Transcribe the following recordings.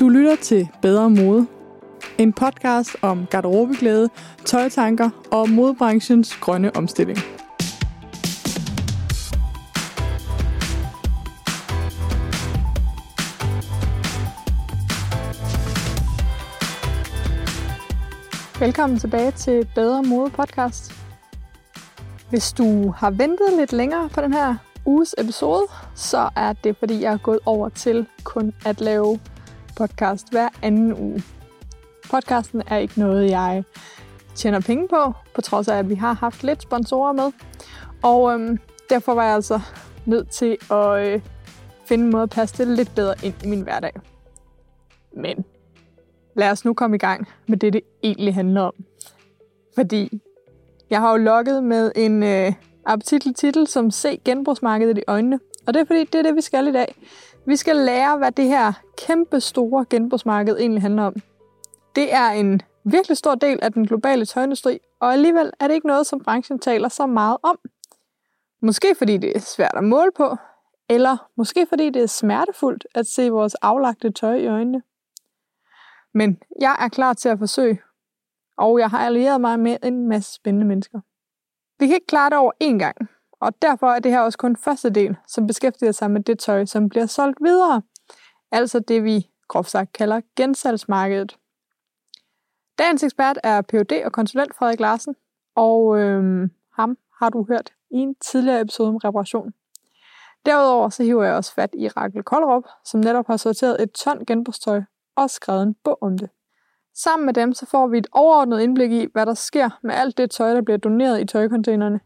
Du lytter til Bedre Mode. En podcast om garderobeglæde, tøjtanker og modebranchens grønne omstilling. Velkommen tilbage til Bedre Mode podcast. Hvis du har ventet lidt længere på den her uges episode, så er det fordi, jeg er gået over til kun at lave podcast hver anden uge. Podcasten er ikke noget, jeg tjener penge på, på trods af, at vi har haft lidt sponsorer med. Og øhm, derfor var jeg altså nødt til at øh, finde en måde at passe det lidt bedre ind i min hverdag. Men lad os nu komme i gang med det, det egentlig handler om. Fordi jeg har jo logget med en øh, appetitlig titel som Se genbrugsmarkedet i øjnene. Og det er fordi, det er det, vi skal i dag. Vi skal lære, hvad det her kæmpe store genbrugsmarked egentlig handler om. Det er en virkelig stor del af den globale tøjindustri, og alligevel er det ikke noget, som branchen taler så meget om. Måske fordi det er svært at måle på, eller måske fordi det er smertefuldt at se vores aflagte tøj i øjnene. Men jeg er klar til at forsøge, og jeg har allieret mig med en masse spændende mennesker. Vi kan ikke klare det over én gang, og derfor er det her også kun første del, som beskæftiger sig med det tøj, som bliver solgt videre. Altså det, vi groft sagt kalder gensalgsmarkedet. Dagens ekspert er Ph.D. og konsulent Frederik Larsen, og øhm, ham har du hørt i en tidligere episode om reparation. Derudover så hiver jeg også fat i Rakel Koldrup, som netop har sorteret et ton genbrugstøj og skrevet en bog om det. Sammen med dem så får vi et overordnet indblik i, hvad der sker med alt det tøj, der bliver doneret i tøjcontainerne.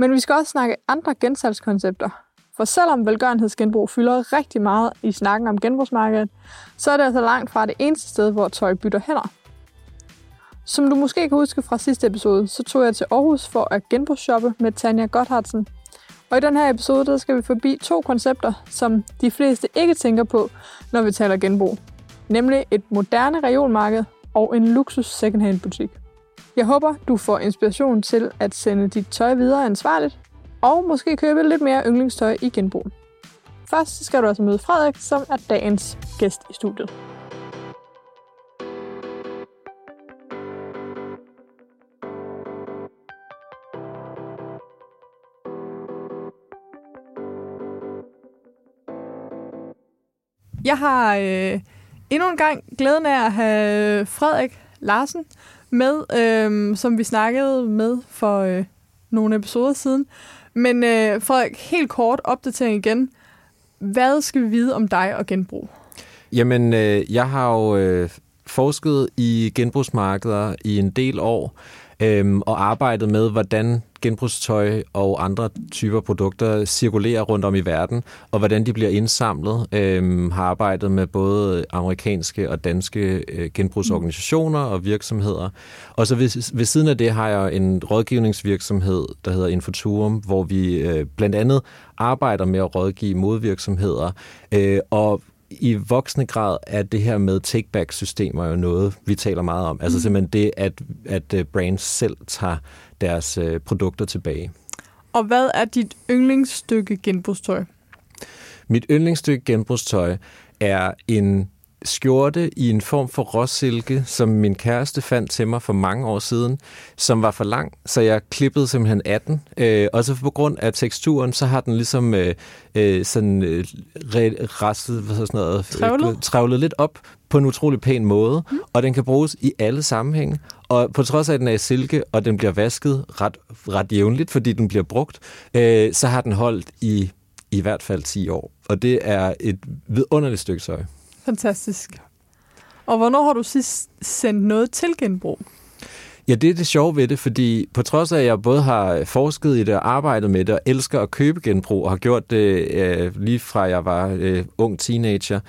Men vi skal også snakke andre gensalgskoncepter. For selvom velgørenhedsgenbrug fylder rigtig meget i snakken om genbrugsmarkedet, så er det altså langt fra det eneste sted, hvor tøj bytter hænder. Som du måske kan huske fra sidste episode, så tog jeg til Aarhus for at genbrugsshoppe med Tanja Gotthardsen. Og i den her episode, der skal vi forbi to koncepter, som de fleste ikke tænker på, når vi taler genbrug. Nemlig et moderne reolmarked og en luksus secondhand butik. Jeg håber, du får inspiration til at sende dit tøj videre ansvarligt, og måske købe lidt mere yndlingstøj i genbrug. Først skal du altså møde Frederik, som er dagens gæst i studiet. Jeg har øh, endnu en gang glæden af at have Frederik Larsen med, øh, som vi snakkede med for øh, nogle episoder siden. Men øh, Frederik, helt kort opdatering igen. Hvad skal vi vide om dig og genbrug? Jamen, øh, jeg har jo øh, forsket i genbrugsmarkeder i en del år, øhm, og arbejdet med, hvordan genbrugstøj og andre typer produkter cirkulerer rundt om i verden, og hvordan de bliver indsamlet. Øh, har arbejdet med både amerikanske og danske øh, genbrugsorganisationer og virksomheder. Og så ved, ved siden af det har jeg en rådgivningsvirksomhed, der hedder Infoturum, hvor vi øh, blandt andet arbejder med at rådgive modvirksomheder, øh, og i voksende grad er det her med take-back-systemer jo noget, vi taler meget om. Altså mm. simpelthen det, at, at øh, brands selv tager deres øh, produkter tilbage. Og hvad er dit yndlingsstykke genbrugstøj? Mit yndlingsstykke genbrugstøj er en skjorte i en form for råsilke, som min kæreste fandt til mig for mange år siden, som var for lang, så jeg klippede simpelthen 18. Øh, og så på grund af teksturen, så har den ligesom øh, øh, sådan øh, rastet, hvad sådan noget, trævlet. Øh, trævlet lidt op på en utrolig pæn måde, mm. og den kan bruges i alle sammenhænge. Og på trods af, at den er i silke, og den bliver vasket ret, ret jævnligt, fordi den bliver brugt, øh, så har den holdt i i hvert fald 10 år. Og det er et vidunderligt stykke tøj. Fantastisk. Og hvornår har du sidst sendt noget til genbrug? Ja, det er det sjove ved det, fordi på trods af, at jeg både har forsket i det og arbejdet med det, og elsker at købe genbrug, og har gjort det øh, lige fra jeg var øh, ung teenager,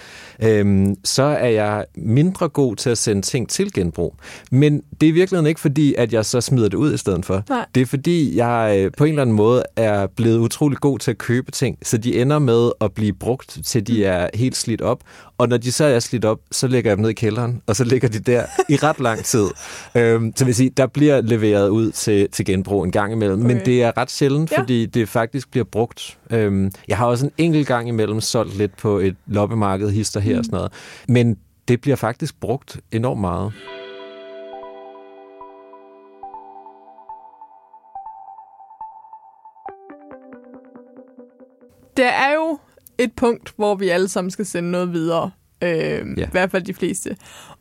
øh, så er jeg mindre god til at sende ting til genbrug. Men det er virkelig ikke fordi, at jeg så smider det ud i stedet for. Nej. Det er fordi, jeg øh, på en eller anden måde er blevet utrolig god til at købe ting, så de ender med at blive brugt, til de er helt slidt op. Og når de så er slidt op, så lægger jeg dem ned i kælderen, og så ligger de der i ret lang tid. Øhm, så vil sige, der bliver leveret ud til, til genbrug en gang imellem, okay. men det er ret sjældent, Ja. fordi det faktisk bliver brugt. Øhm, jeg har også en enkelt gang imellem solgt lidt på et loppemarked, hister her mm. og sådan noget. Men det bliver faktisk brugt enormt meget. Der er jo et punkt, hvor vi alle sammen skal sende noget videre. Øh, ja. I hvert fald de fleste.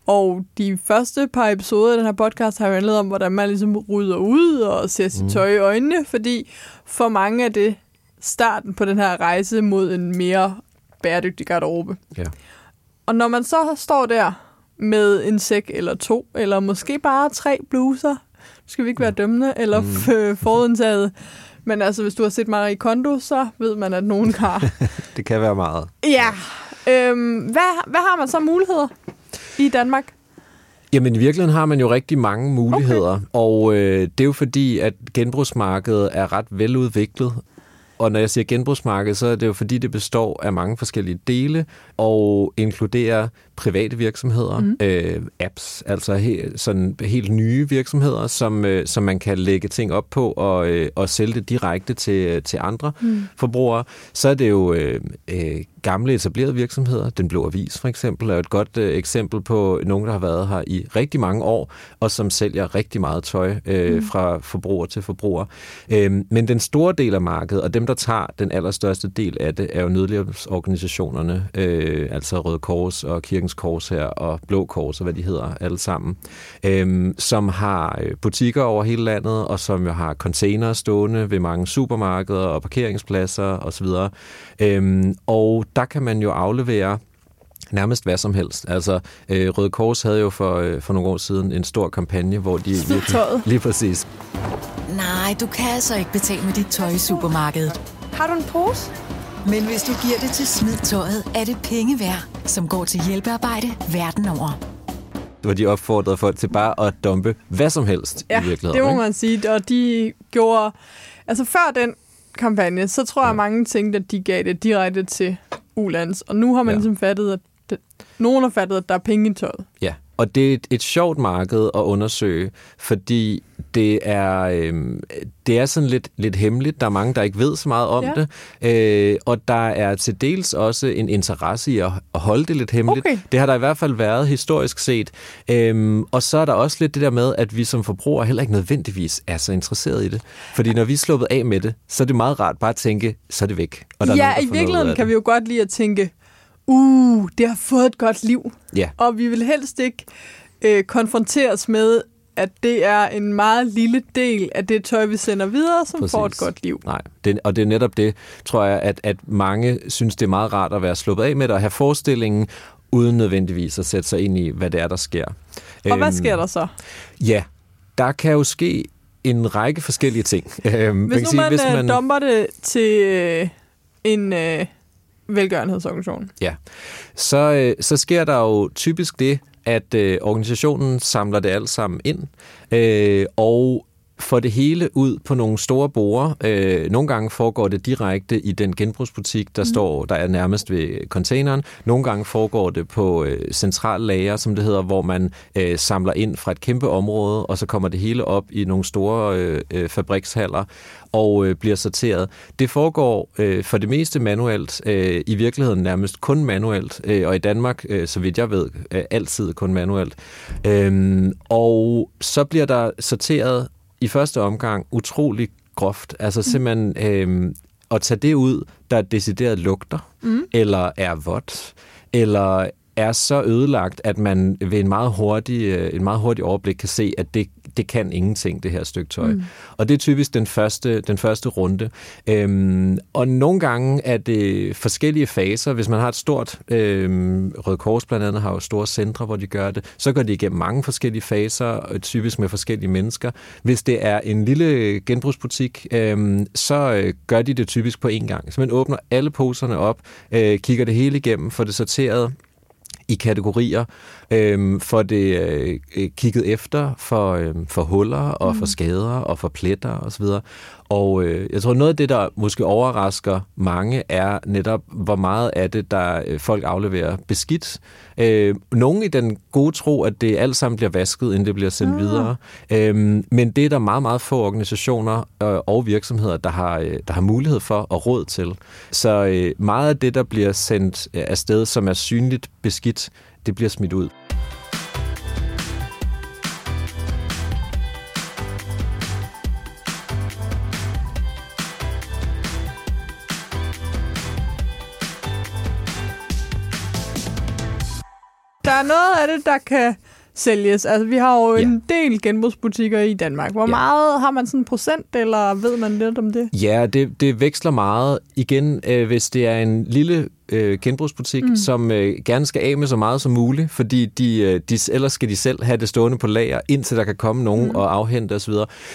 Og de første par episoder af den her podcast har jo handlet om, hvordan man ligesom rydder ud og ser sit mm. tøj i øjnene, fordi for mange er det starten på den her rejse mod en mere bæredygtig garderobe. Ja. Og når man så står der med en sæk eller to, eller måske bare tre bluser, skal vi ikke være dømmende, eller mm. forudindtaget, men altså, hvis du har set Marie Kondo, så ved man, at nogen har. det kan være meget. Ja. Øhm, hvad, hvad har man så muligheder i Danmark? Jamen i virkeligheden har man jo rigtig mange muligheder, okay. og øh, det er jo fordi, at genbrugsmarkedet er ret veludviklet, og når jeg siger genbrugsmarked, så er det jo fordi, det består af mange forskellige dele og inkluderer private virksomheder, mm. øh, apps, altså he, sådan helt nye virksomheder, som, øh, som man kan lægge ting op på og, øh, og sælge det direkte til, til andre mm. forbrugere. Så er det jo øh, øh, gamle etablerede virksomheder. Den Blå Avis for eksempel er et godt øh, eksempel på nogen, der har været her i rigtig mange år, og som sælger rigtig meget tøj øh, mm. fra forbruger til forbruger. Øh, men den store del af markedet, og dem, der tager den allerstørste del af det, er jo nødhjælpsorganisationerne, øh, altså Røde Kors og Kirkens Kors her, og Blå Kors og hvad de hedder alle sammen, øh, som har øh, butikker over hele landet, og som jo har container stående ved mange supermarkeder og parkeringspladser osv. Øh, og der kan man jo aflevere nærmest hvad som helst. Altså, øh, Røde Kors havde jo for, øh, for nogle år siden en stor kampagne, hvor de... Virkelig, lige præcis. Nej, du kan altså ikke betale med dit tøj i supermarkedet. Har du en pose? Men hvis du giver det til Smidtøjet, er det penge værd, som går til hjælpearbejde verden over. Hvor de opfordrede folk til bare at dumpe hvad som helst ja, i virkeligheden. det må man sige. Og de gjorde... Altså før den kampagne, så tror jeg, at mange tænkte, at de gav det direkte til ulands. Og nu har man ja. ligesom fattet, at det, nogen har fattet, at der er penge i tøjet. Ja, og det er et, et sjovt marked at undersøge, fordi det er, øh, det er sådan lidt, lidt hemmeligt. Der er mange, der ikke ved så meget om ja. det. Øh, og der er til dels også en interesse i at, at holde det lidt hemmeligt. Okay. Det har der i hvert fald været historisk set. Øh, og så er der også lidt det der med, at vi som forbrugere heller ikke nødvendigvis er så interesseret i det. Fordi når vi er sluppet af med det, så er det meget rart bare at tænke, så er det væk. Og der ja, er nogen, i virkeligheden kan vi jo godt lide at tænke, uh, det har fået et godt liv. Ja. Og vi vil helst ikke øh, konfronteres med, at det er en meget lille del af det tøj, vi sender videre, som Præcis. får et godt liv. Nej, det, og det er netop det, tror jeg, at, at mange synes, det er meget rart at være sluppet af med det, og have forestillingen, uden nødvendigvis at sætte sig ind i, hvad det er, der sker. Og øhm, hvad sker der så? Ja, der kan jo ske en række forskellige ting. Øhm, hvis man nu sige, man, hvis øh, man dumper det til øh, en... Øh, velgørenhedsorganisation. Ja, så, øh, så sker der jo typisk det, at øh, organisationen samler det alt sammen ind, øh, og får det hele ud på nogle store borer. Øh, nogle gange foregår det direkte i den genbrugsbutik, der mm. står, der er nærmest ved containeren. Nogle gange foregår det på øh, central lager, som det hedder, hvor man øh, samler ind fra et kæmpe område, og så kommer det hele op i nogle store øh, øh, fabrikshaller og øh, bliver sorteret. Det foregår øh, for det meste manuelt, øh, i virkeligheden nærmest kun manuelt, øh, og i Danmark, øh, så vidt jeg ved, øh, altid kun manuelt. Øh, og så bliver der sorteret i første omgang utrolig groft. Altså simpelthen øh, at tage det ud, der decideret lugter, mm. eller er vådt, eller er så ødelagt, at man ved en meget hurtig, øh, en meget hurtig overblik kan se, at det, det kan ingenting, det her stykke tøj. Mm. Og det er typisk den første, den første runde. Øhm, og nogle gange er det forskellige faser. Hvis man har et stort, øhm, Røde Kors blandt andet har jo store centre, hvor de gør det, så går de igennem mange forskellige faser, typisk med forskellige mennesker. Hvis det er en lille genbrugsbutik, øhm, så øh, gør de det typisk på én gang. Så man åbner alle poserne op, øh, kigger det hele igennem, får det sorteret, i kategorier, øh, for det øh, kigget efter for, øh, for huller og mm. for skader og for pletter osv. Og øh, jeg tror, noget af det, der måske overrasker mange, er netop, hvor meget af det, der øh, folk afleverer beskidt. Øh, nogle i den gode tro, at det alt sammen bliver vasket, inden det bliver sendt ah. videre. Øh, men det er der meget, meget få organisationer øh, og virksomheder, der har, øh, der har mulighed for og råd til. Så øh, meget af det, der bliver sendt øh, afsted, som er synligt beskidt, det bliver smidt ud. Der er noget af det, der kan sælges. Altså, vi har jo ja. en del genbrugsbutikker i Danmark. Hvor ja. meget har man sådan en procent, eller ved man lidt om det? Ja, det, det veksler meget. Igen, øh, hvis det er en lille øh, genbrugsbutik, mm. som øh, gerne skal af med så meget som muligt, fordi de, øh, de, ellers skal de selv have det stående på lager, indtil der kan komme nogen mm. og afhente osv.,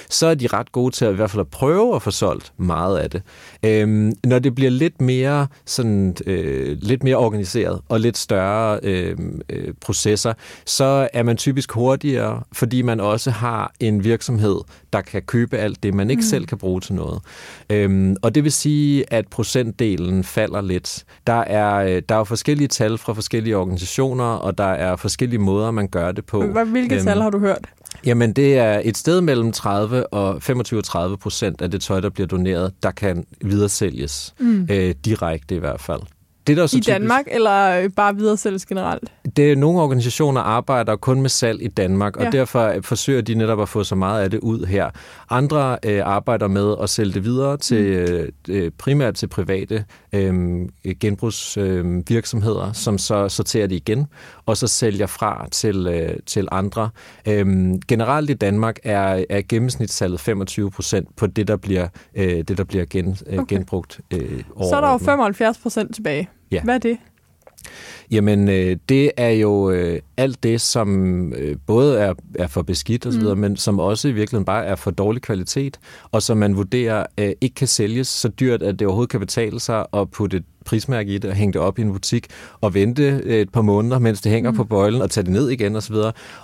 så er de ret gode til at i hvert fald at prøve at få solgt meget af det. Øhm, når det bliver lidt mere, sådan, øh, lidt mere organiseret og lidt større øh, øh, processer, så er man typisk hurtigere, fordi man også har en virksomhed, der kan købe alt det, man ikke mm. selv kan bruge til noget. Øhm, og det vil sige, at procentdelen falder lidt. Der er, øh, der er forskellige tal fra forskellige organisationer, og der er forskellige måder, man gør det på. Hvilke øhm, tal har du hørt? Jamen, det er et sted mellem 30 og 25-30 procent af det tøj, der bliver doneret, der kan videresælges. Mm. Øh, direkte i hvert fald. Det, der er så I typisk, Danmark, eller bare videre sælges generelt? Det er, nogle organisationer arbejder kun med salg i Danmark, og ja. derfor forsøger de netop at få så meget af det ud her. Andre øh, arbejder med at sælge det videre til mm. øh, primært til private øh, genbrugsvirksomheder, øh, som så sorterer det igen, og så sælger fra til, øh, til andre. Øh, generelt i Danmark er, er gennemsnitssalget 25 procent på det, der bliver, øh, det, der bliver gen, øh, okay. genbrugt. Øh, så er der jo 75 procent tilbage. Ja. Hvad er det? Jamen, øh, det er jo øh, alt det, som øh, både er, er for beskidt osv., mm. men som også i virkeligheden bare er for dårlig kvalitet, og som man vurderer øh, ikke kan sælges så dyrt, at det overhovedet kan betale sig at putte et prismærke i det og hænge det op i en butik og vente øh, et par måneder, mens det hænger mm. på bøjlen og tage det ned igen osv.,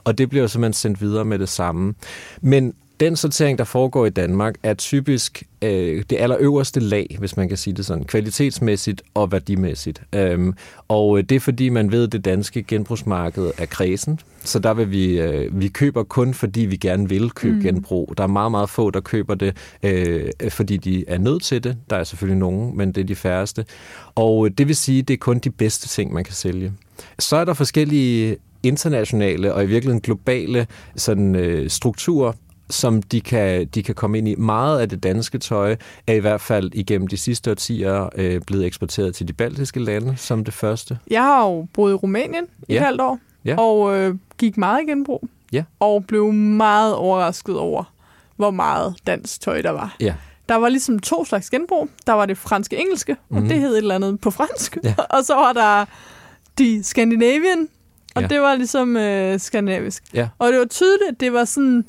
og det bliver jo simpelthen sendt videre med det samme. Men den sortering, der foregår i Danmark, er typisk øh, det allerøverste lag, hvis man kan sige det sådan, kvalitetsmæssigt og værdimæssigt. Øhm, og øh, det er fordi, man ved, at det danske genbrugsmarked er kredsen, så der vil vi, øh, vi køber kun, fordi vi gerne vil købe mm. genbrug. Der er meget, meget få, der køber det, øh, fordi de er nødt til det. Der er selvfølgelig nogen, men det er de færreste. Og øh, det vil sige, at det er kun de bedste ting, man kan sælge. Så er der forskellige internationale og i virkeligheden globale sådan, øh, strukturer, som de kan, de kan komme ind i. Meget af det danske tøj er i hvert fald igennem de sidste årtier øh, blevet eksporteret til de baltiske lande som det første. Jeg har jo boet i Rumænien i ja. et halvt år, ja. og øh, gik meget i genbrug. Ja. Og blev meget overrasket over, hvor meget dansk tøj der var. Ja. Der var ligesom to slags genbrug. Der var det franske-engelske, og mhm. det hed et eller andet på fransk. Ja. og så var der de Scandinavian, og ja. det var ligesom øh, skandinavisk. Ja. Og det var tydeligt, at det var sådan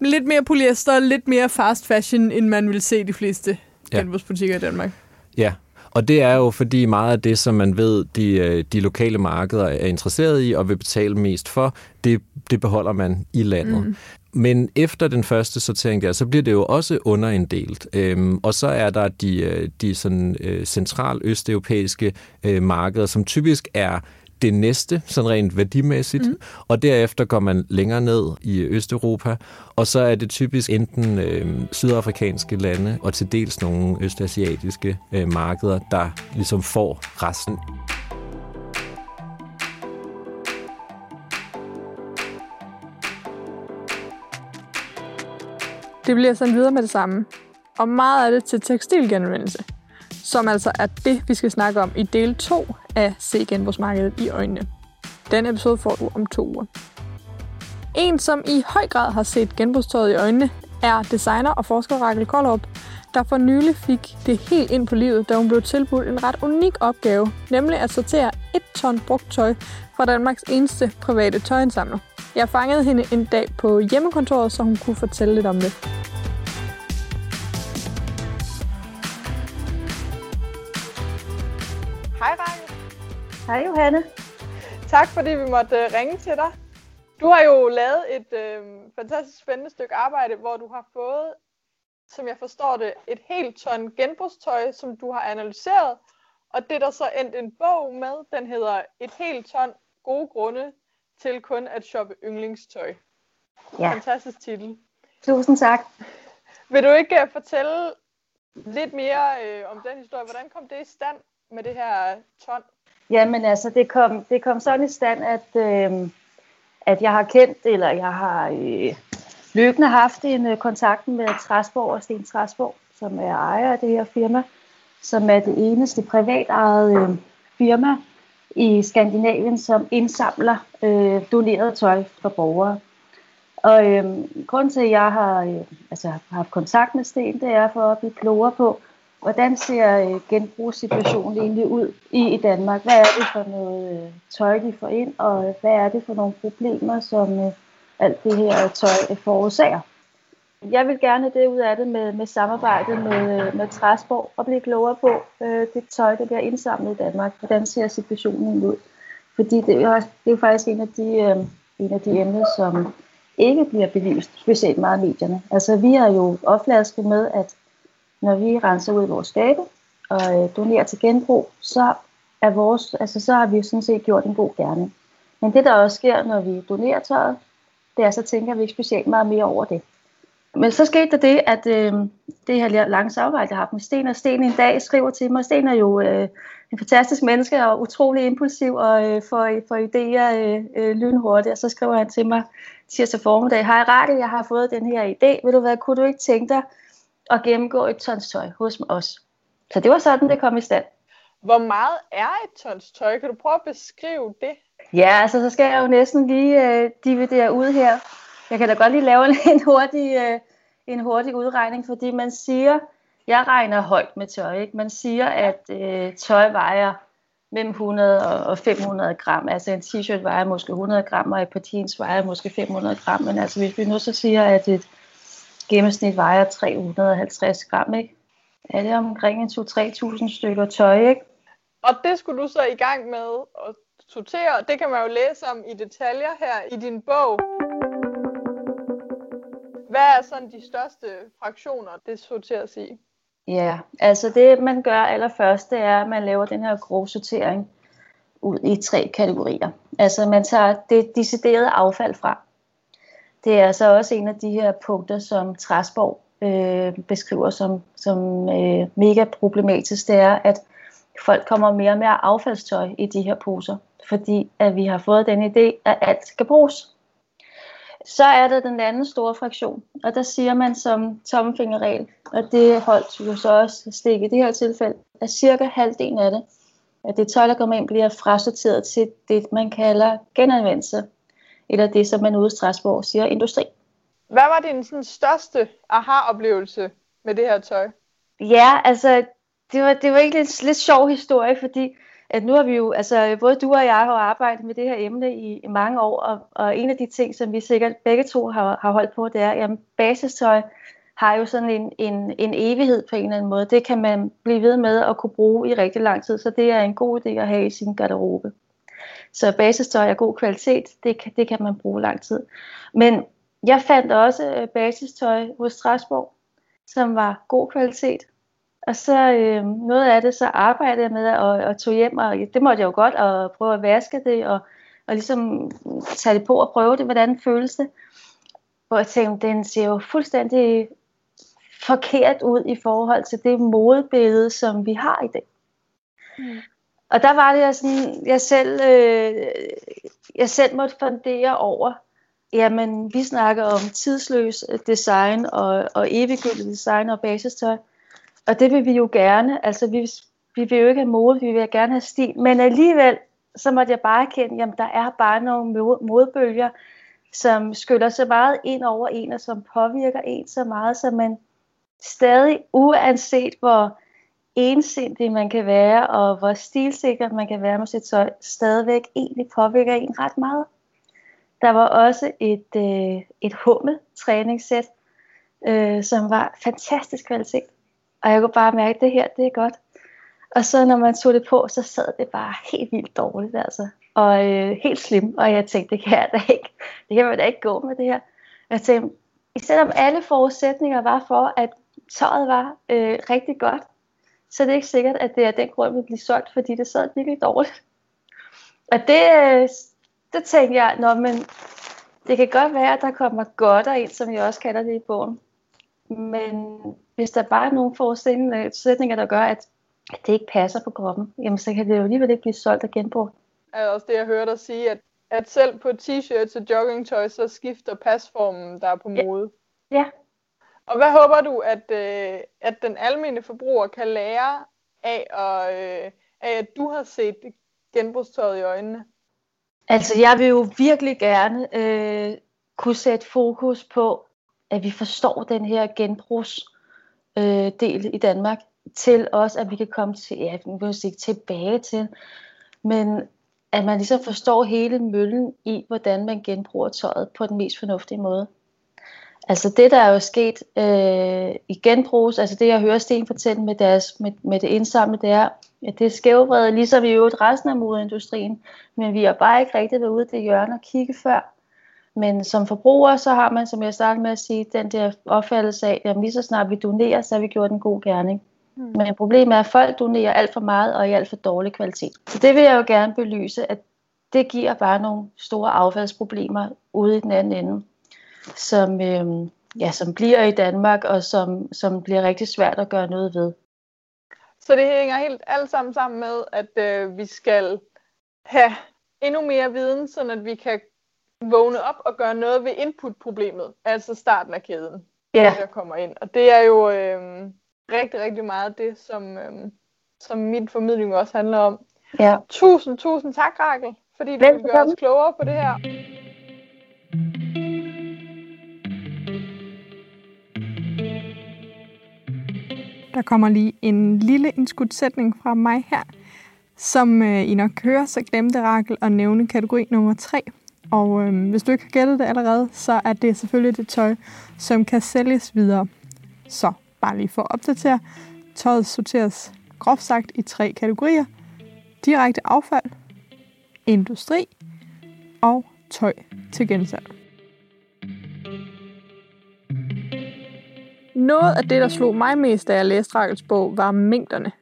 lidt mere polyester, lidt mere fast fashion, end man vil se de fleste ja. genbrugsbutikker i Danmark. Ja, og det er jo fordi meget af det, som man ved, de, øh, de lokale markeder er interesseret i og vil betale mest for, det, det beholder man i landet. Mm. Men efter den første sortering der, så bliver det jo også underinddelt. Øhm, og så er der de, øh, de sådan, øh, central østeuropæiske øh, markeder, som typisk er det næste, sådan rent værdimæssigt, mm. og derefter går man længere ned i Østeuropa, og så er det typisk enten øh, sydafrikanske lande og til dels nogle østasiatiske øh, markeder, der ligesom får resten. Det bliver sendt videre med det samme, og meget af det til tekstilgenvendelse som altså er det, vi skal snakke om i del 2 af Se genbrugsmarkedet i øjnene. Den episode får du om to uger. En, som i høj grad har set genbrugstøjet i øjnene, er designer og forsker Rakel Koldrup, der for nylig fik det helt ind på livet, da hun blev tilbudt en ret unik opgave, nemlig at sortere et ton brugt tøj fra Danmarks eneste private tøjindsamler. Jeg fangede hende en dag på hjemmekontoret, så hun kunne fortælle lidt om det. Hej Johanne. Tak fordi vi måtte øh, ringe til dig. Du har jo lavet et øh, fantastisk spændende stykke arbejde, hvor du har fået som jeg forstår det, et helt ton genbrugstøj, som du har analyseret, og det der så endt en bog med, den hedder Et helt ton gode grunde til kun at shoppe yndlingstøj. Ja. Fantastisk titel. Tusind tak. Vil du ikke uh, fortælle lidt mere uh, om den historie? Hvordan kom det i stand med det her ton? Jamen altså, det kom, det kom sådan i stand, at, øh, at jeg har kendt, eller jeg har øh, løbende haft en øh, kontakt med Træsborg og Sten Træsborg, som er ejer af det her firma, som er det eneste privatejede øh, firma i Skandinavien, som indsamler øh, doneret tøj fra borgere. Og øh, grunden til, at jeg har øh, altså, haft kontakt med Sten, det er for at blive klogere på, hvordan ser øh, genbrugssituationen egentlig ud i, i Danmark? Hvad er det for noget øh, tøj, de får ind, og hvad er det for nogle problemer, som øh, alt det her tøj forårsager? Jeg vil gerne det ud af det med, med samarbejde med, med Træsborg og blive klogere på øh, det tøj, der bliver indsamlet i Danmark. Hvordan ser situationen ud? Fordi det er, det er jo faktisk en af de, øh, en af de emner, som ikke bliver belyst, specielt meget i medierne. Altså vi har jo opflasket med, at når vi renser ud i vores skabe og øh, donerer til genbrug, så, er vores, altså, så har vi jo sådan set gjort en god gerning. Men det der også sker, når vi donerer tøjet, det er, så tænker vi ikke specielt meget mere over det. Men så skete der det, at øh, det her lange samarbejde, jeg har haft med Sten, og Sten en dag skriver til mig, Sten er jo øh, en fantastisk menneske og utrolig impulsiv og øh, får, får idéer øh, øh, lynhurtigt, og så skriver han til mig tirsdag formiddag, hej Rakel, jeg har fået den her idé, vil du hvad, kunne du ikke tænke dig at gennemgå et tons tøj hos os? Så det var sådan, det kom i stand. Hvor meget er et tons tøj? Kan du prøve at beskrive det? Ja, altså så skal jeg jo næsten lige øh, dividere ud her. Jeg kan da godt lige lave en hurtig, øh, en hurtig udregning, fordi man siger, jeg regner højt med tøj, ikke? man siger, at øh, tøj vejer mellem 100 og 500 gram. Altså en t-shirt vejer måske 100 gram, og et par jeans vejer måske 500 gram. Men altså hvis vi nu så siger, at et gennemsnit vejer 350 gram, ikke? er det omkring 2-3.000 stykker tøj, ikke? Og det skulle du så i gang med at sortere. Det kan man jo læse om i detaljer her i din bog. Hvad er sådan de største fraktioner, det sorteres i? Ja, altså det man gør allerførst, det er, at man laver den her grov sortering ud i tre kategorier. Altså man tager det deciderede affald fra. Det er så også en af de her punkter, som Træsborg øh, beskriver som, som øh, mega problematisk, det er, at folk kommer mere og mere affaldstøj i de her poser, fordi at vi har fået den idé, at alt skal bruges. Så er der den anden store fraktion, og der siger man som tommefingerregel, og det holdt jo så også stik i det her tilfælde, at cirka halvdelen af det, at det tøj, der kommer ind, bliver frasorteret til det, man kalder genanvendelse, eller det, som man ude i Strasbourg siger industri. Hvad var din sådan, største aha-oplevelse med det her tøj? Ja, altså, det var, det var ikke en lidt sjov historie, fordi at nu har vi jo, altså både du og jeg har arbejdet med det her emne i, i mange år, og, og en af de ting, som vi sikkert begge to har, har holdt på, det er, at basistøj har jo sådan en, en, en evighed på en eller anden måde. Det kan man blive ved med at kunne bruge i rigtig lang tid, så det er en god idé at have i sin garderobe. Så basistøj er god kvalitet, det kan, det kan man bruge lang tid. Men jeg fandt også øh, basistøj hos Strasbourg, som var god kvalitet, og så øh, noget af det, så arbejdede jeg med at, at tog hjem, og det måtte jeg jo godt, og prøve at vaske det, og, og ligesom tage det på og prøve det, hvordan føles det. Hvor jeg tænkte, den ser jo fuldstændig forkert ud i forhold til det modebillede, som vi har i dag. Mm. Og der var det, jeg, sådan, jeg, selv, øh, jeg selv måtte fundere over, jamen vi snakker om tidsløs design og, og eviggyldigt design og basistøj. Og det vil vi jo gerne. Altså, vi, vi vil jo ikke have mode, vi vil gerne have stil. Men alligevel, så måtte jeg bare erkende, jamen der er bare nogle modbølger, som skyller så meget ind over en, og som påvirker en så meget, så man stadig, uanset hvor ensindig man kan være, og hvor stilsikker man kan være med sit tøj, stadigvæk egentlig påvirker en ret meget. Der var også et, øh, et hummel træningssæt, øh, som var fantastisk kvalitet. Og jeg kunne bare mærke, at det her, det er godt. Og så når man tog det på, så sad det bare helt vildt dårligt, altså. Og øh, helt slim. Og jeg tænkte, det kan jeg da ikke, det kan man da ikke gå med det her. Og jeg tænkte, selvom alle forudsætninger var for, at tøjet var øh, rigtig godt, så det er ikke sikkert, at det er den grund, vi bliver solgt, fordi det sad virkelig dårligt. Og det, øh, det tænkte jeg, når men det kan godt være, at der kommer godt ind, som jeg også kalder det i bogen. Men hvis der bare er nogle forudsætninger, der gør, at det ikke passer på kroppen, jamen så kan det jo alligevel ikke blive solgt og genbrugt. Er også det, jeg hørte dig sige, at, at selv på t-shirts og joggingtøj, så skifter pasformen, der er på mode. Ja. ja. Og hvad håber du, at, øh, at den almindelige forbruger kan lære af, og, øh, af, at du har set genbrugstøjet i øjnene? Altså, jeg vil jo virkelig gerne øh, kunne sætte fokus på, at vi forstår den her genbrugsdel øh, del i Danmark, til også, at vi kan komme til, ja, vi kan sige, tilbage til, men at man ligesom forstår hele møllen i, hvordan man genbruger tøjet på den mest fornuftige måde. Altså det, der er jo sket øh, i genbrugs, altså det, jeg hører Sten fortælle med, deres, med, med det indsamle, det er, at det er skævvredet, ligesom i øvrigt resten af modeindustrien, men vi har bare ikke rigtig været ude det hjørne og kigge før. Men som forbruger, så har man, som jeg startede med at sige, den der opfattelse af, at lige så snart vi donerer, så har vi gjort en god gerning. Mm. Men problemet er, at folk donerer alt for meget og i alt for dårlig kvalitet. Så det vil jeg jo gerne belyse, at det giver bare nogle store affaldsproblemer ude i den anden ende, som, øh, ja, som bliver i Danmark og som, som bliver rigtig svært at gøre noget ved. Så det hænger helt alt sammen sammen med, at øh, vi skal have endnu mere viden, så at vi kan vågne op og gøre noget ved inputproblemet, altså starten af kæden, ja. der kommer ind. Og det er jo øh, rigtig, rigtig meget det, som, øh, som min formidling også handler om. Ja. Tusind, tusind tak, Rakel, fordi du gøre os klogere på det her. Der kommer lige en lille indskudsætning fra mig her. Som øh, I nok hører, så glemte Rakel at nævne kategori nummer 3. Og øh, hvis du ikke har gættet det allerede, så er det selvfølgelig det tøj, som kan sælges videre. Så bare lige for at opdatere. Tøjet sorteres groft sagt i tre kategorier. Direkte affald, industri og tøj til gensalg. Noget af det, der slog mig mest, da jeg læste Rakels bog, var mængderne.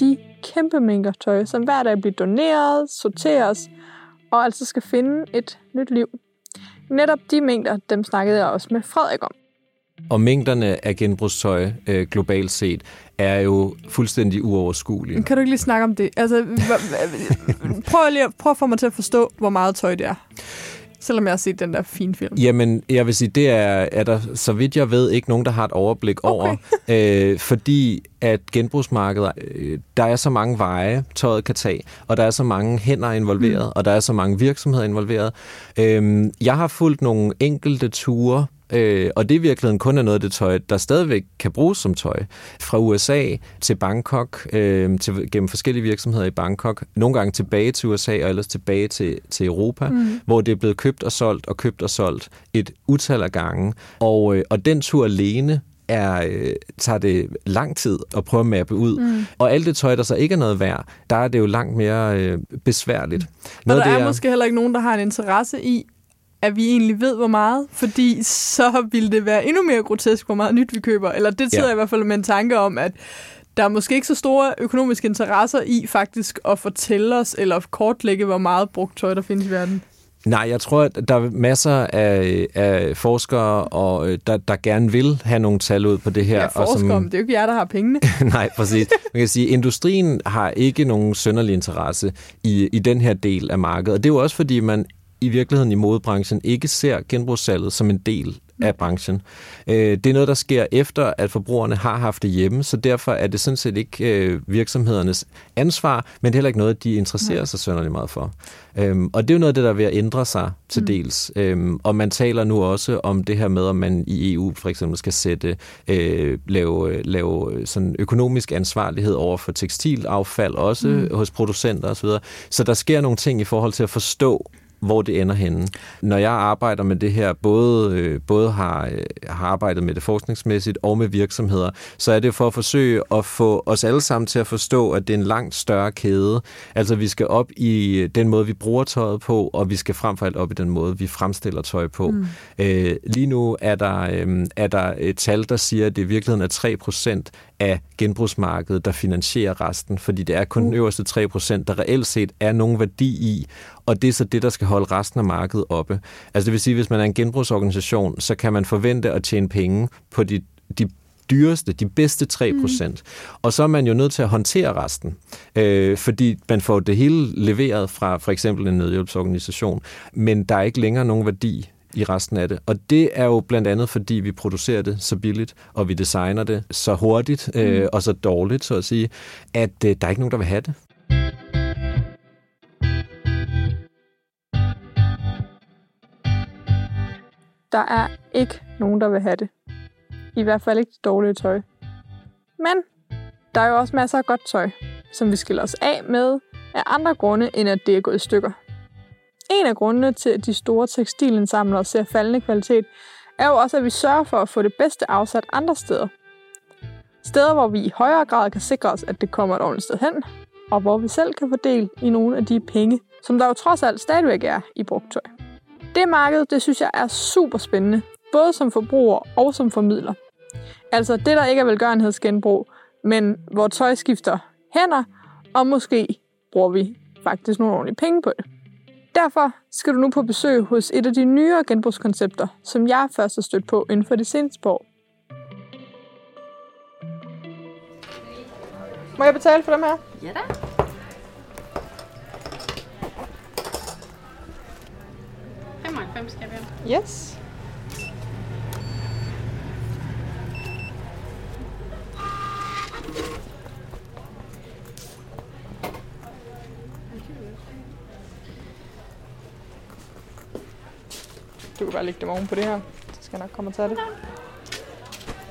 De kæmpe mængder tøj, som hver dag bliver doneret, sorteres og altså skal finde et nyt liv. Netop de mængder, dem snakkede jeg også med Frederik om. Og mængderne af genbrugstøj øh, globalt set er jo fuldstændig uoverskuelige. Kan du ikke lige snakke om det? Altså, prøv, lige, prøv at få mig til at forstå, hvor meget tøj det er. Selvom jeg har set den der fine film. Jamen, jeg vil sige, det er, er der, så vidt jeg ved, ikke nogen, der har et overblik okay. over. øh, fordi at genbrugsmarkeder, øh, der er så mange veje, tøjet kan tage, og der er så mange hænder involveret, mm. og der er så mange virksomheder involveret. Øh, jeg har fulgt nogle enkelte ture Øh, og det er virkelig kun er noget af det tøj, der stadigvæk kan bruges som tøj. Fra USA til Bangkok, øh, til, gennem forskellige virksomheder i Bangkok, nogle gange tilbage til USA og ellers tilbage til, til Europa, mm. hvor det er blevet købt og solgt og købt og solgt et utal af gange. Og, øh, og den tur alene er, øh, tager det lang tid at prøve at mappe ud. Mm. Og alt det tøj, der så ikke er noget værd, der er det jo langt mere øh, besværligt. Noget, og der er, er måske heller ikke nogen, der har en interesse i at vi egentlig ved, hvor meget, fordi så ville det være endnu mere grotesk, hvor meget nyt vi køber. Eller det sidder ja. jeg i hvert fald med en tanke om, at der er måske ikke så store økonomiske interesser i faktisk at fortælle os eller kortlægge, hvor meget brugt tøj der findes i verden. Nej, jeg tror, at der er masser af, af forskere, og øh, der, der gerne vil have nogle tal ud på det her. Ja, forskere, og som, det er jo ikke jer, der har pengene. Nej, præcis. Man kan sige, at industrien har ikke nogen sønderlig interesse i, i den her del af markedet. Og det er jo også, fordi man i virkeligheden i modebranchen ikke ser genbrugssalget som en del af branchen. Øh, det er noget, der sker efter, at forbrugerne har haft det hjemme, så derfor er det sådan set ikke øh, virksomhedernes ansvar, men det er heller ikke noget, de interesserer sig sønderlig meget for. Øhm, og det er jo noget af det, der er ved at ændre sig til mm. dels. Øhm, og man taler nu også om det her med, om man i EU for eksempel skal sætte, øh, lave, lave sådan økonomisk ansvarlighed over for tekstilaffald, også mm. hos producenter osv. Så der sker nogle ting i forhold til at forstå, hvor det ender henne. Når jeg arbejder med det her, både, øh, både har, øh, har arbejdet med det forskningsmæssigt og med virksomheder, så er det for at forsøge at få os alle sammen til at forstå, at det er en langt større kæde. Altså vi skal op i den måde, vi bruger tøjet på, og vi skal frem for alt op i den måde, vi fremstiller tøj på. Mm. Øh, lige nu er der, øh, er der et tal, der siger, at det i virkeligheden er 3 procent af genbrugsmarkedet, der finansierer resten, fordi det er kun den øverste 3 procent, der reelt set er nogen værdi i, og det er så det, der skal holde resten af markedet oppe. Altså det vil sige, hvis man er en genbrugsorganisation, så kan man forvente at tjene penge på de, de dyreste, de bedste 3 procent. Mm. Og så er man jo nødt til at håndtere resten, øh, fordi man får det hele leveret fra for eksempel en nødhjælpsorganisation, men der er ikke længere nogen værdi i resten af det. Og det er jo blandt andet, fordi vi producerer det så billigt, og vi designer det så hurtigt øh, mm. og så dårligt, så at sige, at øh, der er ikke nogen, der vil have det. Der er ikke nogen, der vil have det. I hvert fald ikke det dårlige tøj. Men der er jo også masser af godt tøj, som vi skiller os af med af andre grunde, end at det er gået i stykker. En af grundene til, at de store tekstilindsamlere ser faldende kvalitet, er jo også, at vi sørger for at få det bedste afsat andre steder. Steder, hvor vi i højere grad kan sikre os, at det kommer et ordentligt sted hen, og hvor vi selv kan fordele i nogle af de penge, som der jo trods alt stadigvæk er i brugt tøj. Det marked, det synes jeg er super spændende, både som forbruger og som formidler. Altså det, der ikke er velgørenhedsgenbrug, men hvor tøj skifter hænder, og måske bruger vi faktisk nogle ordentlige penge på det. Derfor skal du nu på besøg hos et af de nyere genbrugskoncepter, som jeg først har stødt på inden for det seneste år. Må jeg betale for dem her? Ja da. Yes. Du kan bare lægge dem oven på det her. Så skal jeg nok komme og tage det.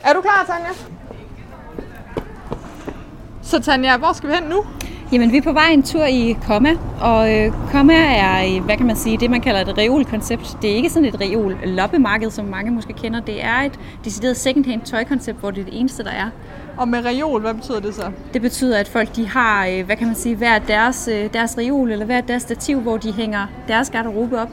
Er du klar, Tanja? Så Tanja, hvor skal vi hen nu? Jamen, vi er på vej en tur i Komma, og øh, Komma er, hvad kan man sige, det man kalder et reol-koncept. Det er ikke sådan et reol-loppemarked, som mange måske kender. Det er et decideret second-hand tøjkoncept, hvor det er det eneste, der er. Og med reol, hvad betyder det så? Det betyder, at folk de har, øh, hvad kan man sige, hver deres, øh, deres reol eller hver deres stativ, hvor de hænger deres garderobe op.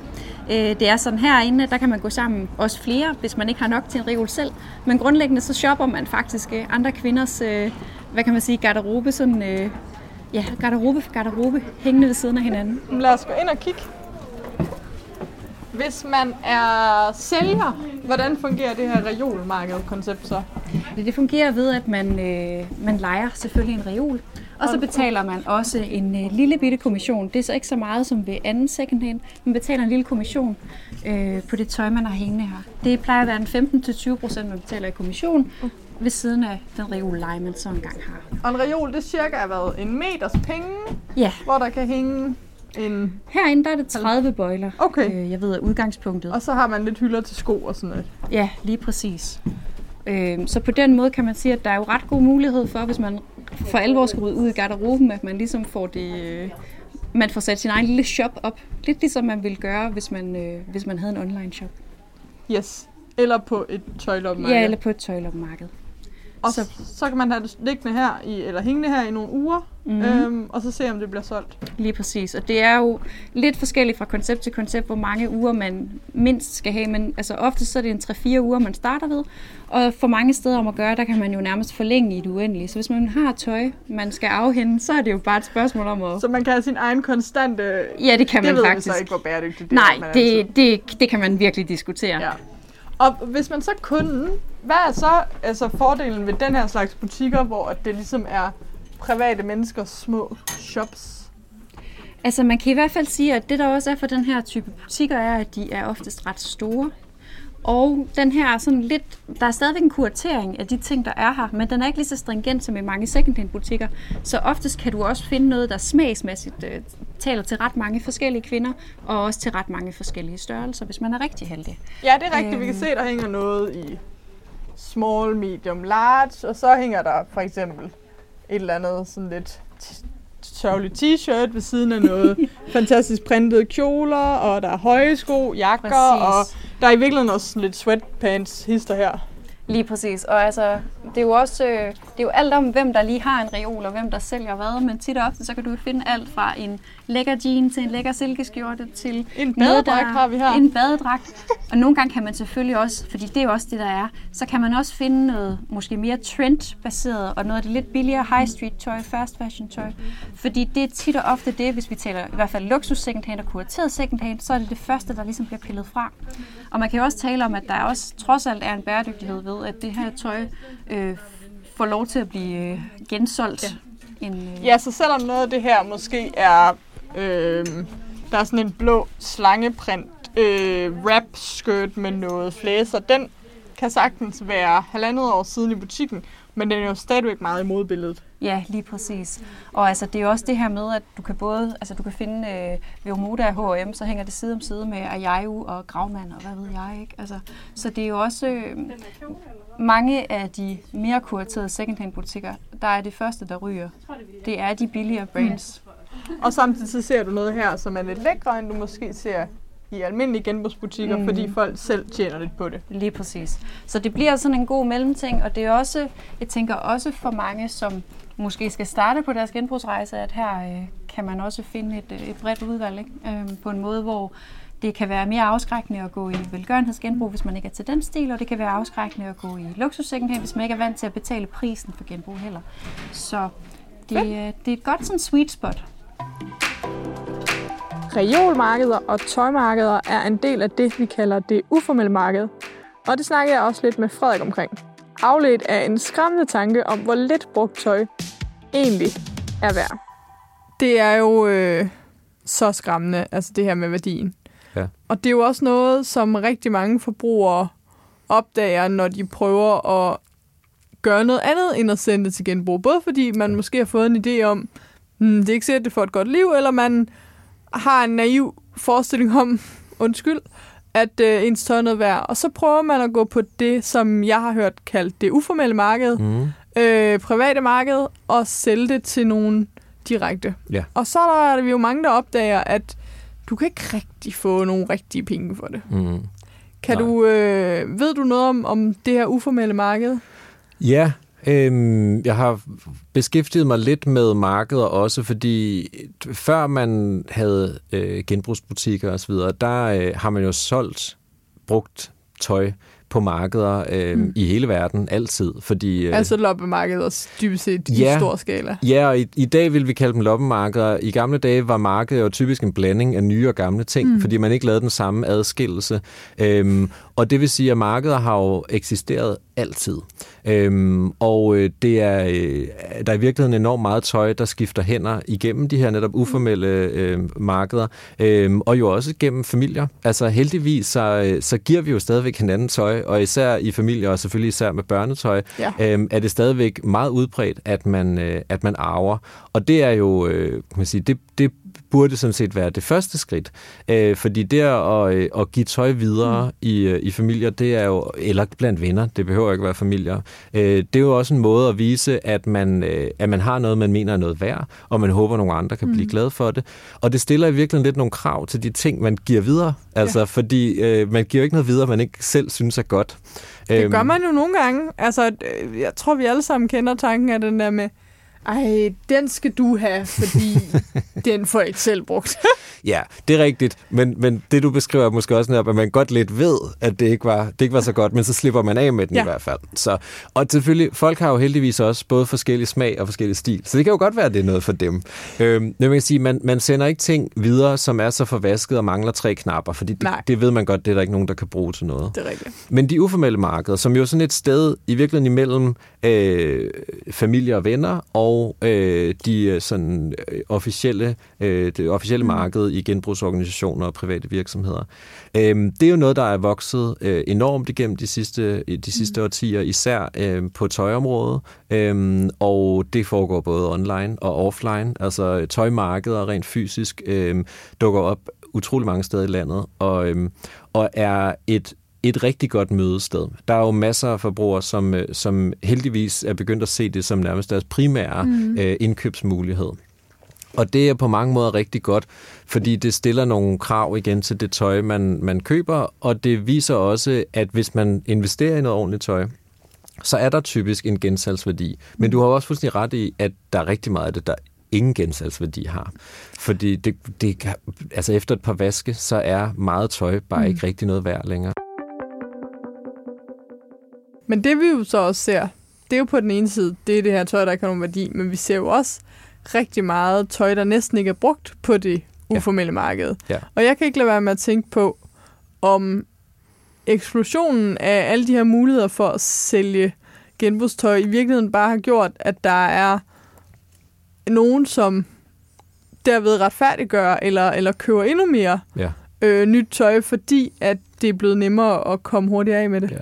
Øh, det er sådan herinde, der kan man gå sammen, også flere, hvis man ikke har nok til en reol selv. Men grundlæggende så shopper man faktisk andre kvinders, hvad kan man sige, garderobe, sådan ja, garderobe for garderobe, hængende ved siden af hinanden. Lad os gå ind og kigge. Hvis man er sælger, hvordan fungerer det her reolmarked-koncept så? Det fungerer ved, at man, øh, man leger selvfølgelig en reol, og så betaler man også en øh, lille bitte kommission. Det er så ikke så meget som ved anden secondhand. Man betaler en lille kommission øh, på det tøj, man har hængende her. Det plejer at være en 15-20 procent, man betaler i kommission ved siden af den reol leje, man så engang har. Og en reol, det er cirka hvad, en meters penge, ja. hvor der kan hænge en... Herinde der er det 30 bøjler. Okay. Øh, jeg ved, udgangspunktet. Og så har man lidt hylder til sko og sådan noget. Ja, lige præcis. Øh, så på den måde kan man sige, at der er jo ret god mulighed for, hvis man for alvor skal ud i garderoben, at man ligesom får det... Øh, man får sat sin egen lille shop op. Lidt ligesom man ville gøre, hvis man, øh, hvis man havde en online shop. Yes. Eller på et tøjlopmarked. Ja, eller på et tøjlopmarked. Og så, så kan man have det liggende her, i, eller hængende her i nogle uger, mm. øhm, og så se, om det bliver solgt. Lige præcis. Og det er jo lidt forskelligt fra koncept til koncept, hvor mange uger man mindst skal have. Men altså ofte så er det en 3-4 uger, man starter ved. Og for mange steder om at gøre, der kan man jo nærmest forlænge i det uendelige. Så hvis man har tøj, man skal afhænde, så er det jo bare et spørgsmål om at... Så man kan have sin egen konstante... Ja, det kan det man ved faktisk. Det så ikke, hvor bæredygtigt det Nej, er. Nej, det, det, det kan man virkelig diskutere. Ja. Og hvis man så kun, hvad er så altså fordelen ved den her slags butikker, hvor det ligesom er private menneskers små shops? Altså man kan i hvert fald sige, at det der også er for den her type butikker, er, at de er oftest ret store. Og den her sådan lidt, der er stadigvæk en kuratering af de ting, der er her, men den er ikke lige så stringent som i mange secondhand butikker. Så oftest kan du også finde noget, der smagsmæssigt øh, taler til ret mange forskellige kvinder, og også til ret mange forskellige størrelser, hvis man er rigtig heldig. Ja, det er rigtigt. Øhm. Vi kan se, der hænger noget i small, medium, large, og så hænger der for eksempel et eller andet sådan lidt sørgelig t-shirt ved siden af noget fantastisk printede kjoler, og der er høje sko, jakker, Præcis. og der er i virkeligheden også lidt sweatpants hister her. Lige præcis. Og altså, det er jo også øh, det er jo alt om, hvem der lige har en reol, og hvem der sælger hvad. Men tit og ofte, så kan du finde alt fra en lækker jean til en lækker silkeskjorte til En noget, badedragt har vi her. En badedragt. Og nogle gange kan man selvfølgelig også, fordi det er jo også det, der er, så kan man også finde noget måske mere trend-baseret, og noget af det lidt billigere high street tøj, fast fashion tøj. Fordi det er tit og ofte det, hvis vi taler i hvert fald luksus secondhand og kurateret secondhand, så er det det første, der ligesom bliver pillet fra. Og man kan jo også tale om, at der også trods alt er en bæredygtighed ved, at det her tøj øh, får lov til at blive øh, gensolgt. Ja. En, øh, Ja, så selvom noget af det her måske er, øh, der er sådan en blå slangeprint øh, wrap skirt med noget flæser, den kan sagtens være halvandet år siden i butikken, men den er jo stadigvæk meget i modbilledet. Ja, lige præcis. Og altså, det er jo også det her med, at du kan både, altså du kan finde øh, ved Omoda og H&M, så hænger det side om side med Ajayu og Gravmand og hvad ved jeg, ikke? Altså, så det er jo også øh, mange af de mere kuraterede secondhand butikker, der er det første, der ryger. Det er de billigere brands. Og samtidig så ser du noget her, som er lidt lækre, end du måske ser i almindelige genbrugsbutikker, mm. fordi folk selv tjener lidt på det. Lige præcis. Så det bliver sådan en god mellemting, og det er også, jeg tænker også for mange, som måske skal starte på deres genbrugsrejse, at her øh, kan man også finde et, øh, et bredt udvalg ikke? Øh, på en måde, hvor det kan være mere afskrækkende at gå i velgørenhedsgenbrug, hvis man ikke er til den stil, og det kan være afskrækkende at gå i luksus secondhand, hvis man ikke er vant til at betale prisen for genbrug heller. Så det, øh, det er et godt sådan sweet spot. Reolmarkeder og tøjmarkeder er en del af det, vi kalder det uformelle marked. Og det snakker jeg også lidt med Frederik omkring. Afledt af en skræmmende tanke om, hvor lidt brugt tøj egentlig er værd. Det er jo øh, så skræmmende, altså det her med værdien. Ja. Og det er jo også noget, som rigtig mange forbrugere opdager, når de prøver at gøre noget andet end at sende det til genbrug. Både fordi man måske har fået en idé om, hmm, det er ikke sikkert, det får et godt liv, eller man har en naiv forestilling om, undskyld, at øh, ens tøj er noget værd. Og så prøver man at gå på det, som jeg har hørt kaldt det uformelle marked, Mm. øh, private marked, og sælge det til nogen direkte. Ja. Og så er der jo mange, der opdager, at du kan ikke rigtig få nogle rigtige penge for det. Mm. Kan Nej. du, øh, ved du noget om, om det her uformelle marked? Ja, øhm, jeg har beskæftiget mig lidt med markeder også, fordi før man havde øh, genbrugsbutikker osv., der øh, har man jo solgt brugt tøj på markeder øh, mm. i hele verden, altid. Fordi, øh, Altså loppemarkeder dybest set i Ja. stor skala. Ja, og i, i dag vil vi kalde dem loppemarkeder. I gamle dage var markedet jo typisk en blanding af nye og gamle ting, mm. fordi man ikke lavede den samme adskillelse. Øhm, og det vil sige, at markeder har jo eksisteret altid. Øhm, og øh, det er, øh, der er i virkeligheden enormt meget tøj, der skifter hænder igennem de her netop uformelle øh, markeder, øhm, og jo også gennem familier. Altså heldigvis, så, øh, så giver vi jo stadigvæk hinanden tøj, og især i familier, og selvfølgelig især med børnetøj, Ja. øhm, er det stadigvæk meget udbredt, at man, øh, at man arver. Og det er jo, øh, kan man sige, det, det burde sådan set være det første skridt. Øh, fordi det at, øh, at give tøj videre mm. i, øh, i familier, det er jo, eller blandt venner, det behøver ikke være familier, øh, det er jo også en måde at vise, at man, øh, at man har noget, man mener er noget værd, og man håber, at nogle andre kan mm. blive glade for det. Og det stiller i virkeligheden lidt nogle krav til de ting, man giver videre. Altså, ja. fordi øh, man giver jo ikke noget videre, man ikke selv synes er godt. Det gør man jo nogle gange. Altså, øh, jeg tror, vi alle sammen kender tanken af den der med, ej, den skal du have, fordi den får jeg ikke selv brugt. Ja, det er rigtigt, men, men det du beskriver er måske også netop, at man godt lidt ved, at det ikke var, det ikke var så godt, men så slipper man af med den ja. I hvert fald. Så, og selvfølgelig, folk har jo heldigvis også både forskellige smag og forskellige stil, så det kan jo godt være, at det er noget for dem. Øhm, men man kan sige, man, man sender ikke ting videre, som er så forvasket og mangler tre knapper, fordi det, Nej. det ved man godt, det er der ikke nogen, der kan bruge til noget. Det er rigtigt. Men de uformelle markeder, som jo er sådan et sted i virkeligheden imellem øh, familie og venner og øh, de øh, sådan øh, officielle, øh, det officielle mm. marked i genbrugsorganisationer og private virksomheder. Øh, det er jo noget, der er vokset øh, enormt igennem de sidste, de sidste mm. årtier, især øh, på tøjområdet, øh, og det foregår både online og offline. Altså tøjmarkeder rent fysisk øh, dukker op utrolig mange steder i landet, og, øh, og er et et rigtig godt mødested. Der er jo masser af forbrugere, som, øh, som heldigvis er begyndt at se det som nærmest deres primære mm. øh, indkøbsmulighed. Og det er på mange måder rigtig godt, fordi det stiller nogle krav igen til det tøj, man, man køber, og det viser også, at hvis man investerer i noget ordentligt tøj, så er der typisk en gensalgsværdi. Men du har også fuldstændig ret i, at der er rigtig meget af det, der ingen gensalgsværdi har. Fordi det, det, altså efter et par vaske, så er meget tøj bare mm. ikke rigtig noget værd længere. Men det vi jo så også ser, det er jo på den ene side, det er det her tøj, der ikke har nogen værdi, men vi ser jo også rigtig meget tøj, der næsten ikke er brugt på det Ja. uformelle marked. Ja. Og jeg kan ikke lade være med at tænke på, om eksplosionen af alle de her muligheder for at sælge genbrugstøj i virkeligheden bare har gjort, at der er nogen, som derved retfærdiggør eller, eller køber endnu mere Ja. Øh, nyt tøj, fordi at det er blevet nemmere at komme hurtigere af med det. Ja.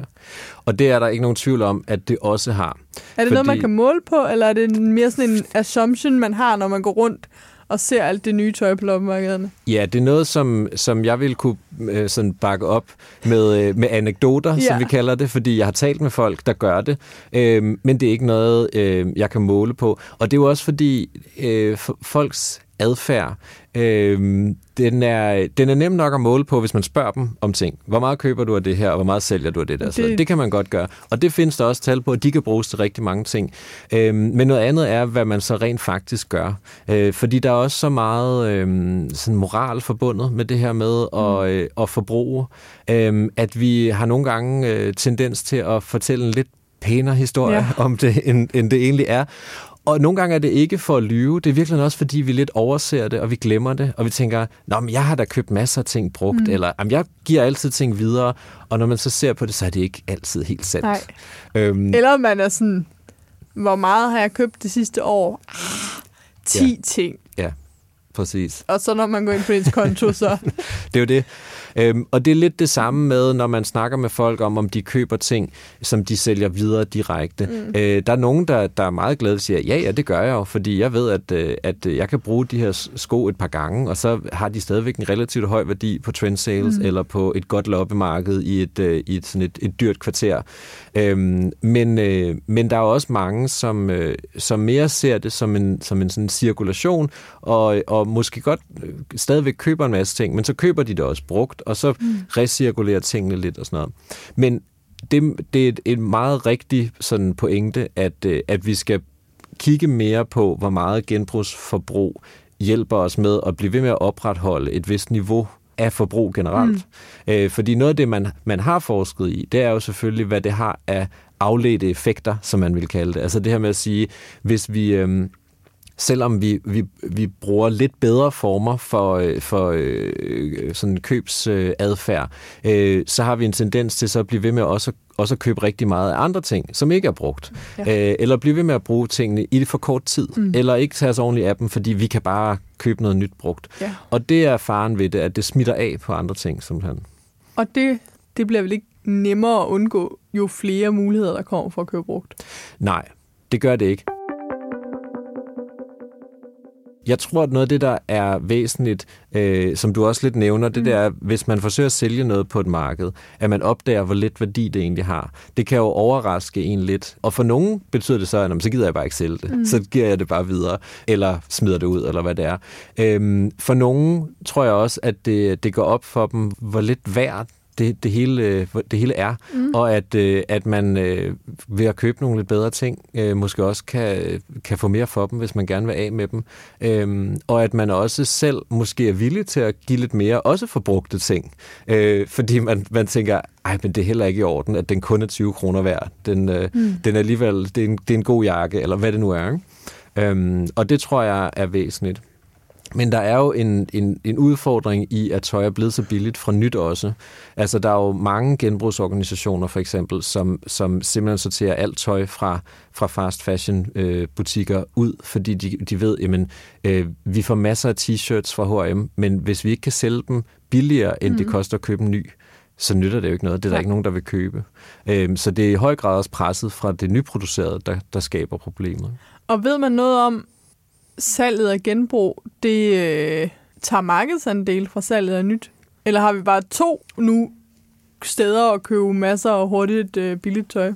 Og det er der ikke nogen tvivl om, at det også har. Er det Fordi... noget, man kan måle på, eller er det mere sådan en assumption, man har, når man går rundt og ser alt det nye tøj på loppemarkederne? Ja, det er noget, som, som jeg vil kunne øh, sådan bakke op med, øh, med anekdoter, ja. Som vi kalder det, fordi jeg har talt med folk, der gør det, øh, men det er ikke noget, øh, jeg kan måle på. Og det er jo også fordi, øh, folks adfærd, øh, den, er, den er nem nok at måle på, hvis man spørger dem om ting. Hvor meget køber du af det her, og hvor meget sælger du af det der? Det, Det- det kan man godt gøre. Og det findes der også tal på, at de kan bruges til rigtig mange ting. Øh, men noget andet er, hvad man så rent faktisk gør. Øh, fordi der er også så meget øh, sådan moral forbundet med det her med at, øh, at forbruge, øh, at vi har nogle gange øh, tendens til at fortælle en lidt pænere historie. Ja. om det, end, end det egentlig er. Og nogle gange er det ikke for at lyve, det er virkelig også, fordi vi lidt overser det, og vi glemmer det, og vi tænker, Nå, men jeg har da købt masser af ting brugt, mm. eller jeg giver altid ting videre, og når man så ser på det, så er det ikke altid helt sandt. Nej. Øhm, Eller man er sådan, hvor meget har jeg købt det sidste år? Ah, 10 Ja. ja. ting. ja, præcis. Og så når man går ind på ens konto, så... Det er jo det. Øhm, og det er lidt det samme med, når man snakker med folk om, om de køber ting, som de sælger videre direkte. Mm. Øh, der er nogen, der, der er meget glade og siger, ja, ja, det gør jeg jo, fordi jeg ved, at, øh, at jeg kan bruge de her sko et par gange, og så har de stadigvæk en relativt høj værdi på trend sales mm. eller på et godt loppemarked i et, øh, i et, sådan et, et dyrt kvarter. Øhm, men, øh, men der er også mange, som, øh, som mere ser det som en, som en sådan cirkulation, og, og måske godt øh, stadigvæk køber en masse ting, men så køber de det også brugt, og så mm. recirkulerer tingene lidt og sådan noget. Men det, det er et, et meget rigtig sådan pointe, at, øh, at vi skal kigge mere på, hvor meget genbrugsforbrug hjælper os med at blive ved med at opretholde et vist niveau af forbrug generelt. Mm. Øh, fordi noget af det, man, man har forsket i, det er jo selvfølgelig, hvad det har af afledte effekter, som man vil kalde det. Altså det her med at sige, hvis vi... Øh, selvom vi, vi, vi bruger lidt bedre former for, øh, for øh, sådan købsadfærd, øh, så har vi en tendens til så at blive ved med også, også at købe rigtig meget af andre ting, som ikke er brugt. Ja. Øh, eller blive ved med at bruge tingene i det for kort tid. Mm. Eller ikke tage os ordentligt af dem, fordi vi kan bare købe noget nyt brugt. Ja. Og det er faren ved det, at det smitter af på andre ting, simpelthen. Og det, det bliver vel ikke nemmere at undgå, jo flere muligheder, der kommer for at købe brugt. Nej, det gør det ikke. Jeg tror, at noget af det, der er væsentligt, øh, som du også lidt nævner, det der er, hvis man forsøger at sælge noget på et marked, at man opdager, hvor lidt værdi det egentlig har. Det kan jo overraske en lidt. Og for nogen betyder det så, at "Nå, så gider jeg bare ikke sælge det. Mm. Så giver jeg det bare videre, eller smider det ud, eller hvad det er. Øhm, for nogen tror jeg også, at det, det går op for dem, hvor lidt værd det, det, hele, det hele er, mm. og at, øh, at man øh, ved at købe nogle lidt bedre ting, øh, måske også kan, kan få mere for dem, hvis man gerne vil af med dem. Øhm, og at man også selv måske er villig til at give lidt mere, også for brugte ting. Øh, fordi man, man tænker, ej, men det er heller ikke i orden, at den kun er 20 kroner værd. Den, øh, mm. den er alligevel, det er, en, det er en god jakke, eller hvad det nu er. Ikke? Øhm, og det tror jeg er væsentligt. Men der er jo en, en, en udfordring i, at tøj er blevet så billigt fra nyt også. Altså, der er jo mange genbrugsorganisationer, for eksempel, som, som simpelthen sorterer alt tøj fra, fra fast fashion øh, butikker ud, fordi de, de ved, jamen, øh, vi får masser af t-shirts fra H&M, men hvis vi ikke kan sælge dem billigere, end mm. det koster at købe en ny, så nytter det jo ikke noget. Det er der Nej. ikke nogen, der vil købe. Øhm, så det er i høj grad også presset fra det nyproducerede, der, der skaber problemet. Og ved man noget om salget af genbrug, det øh, tager markedsandel fra salget af nyt? Eller har vi bare to nu steder at købe masser af hurtigt øh, billigt tøj?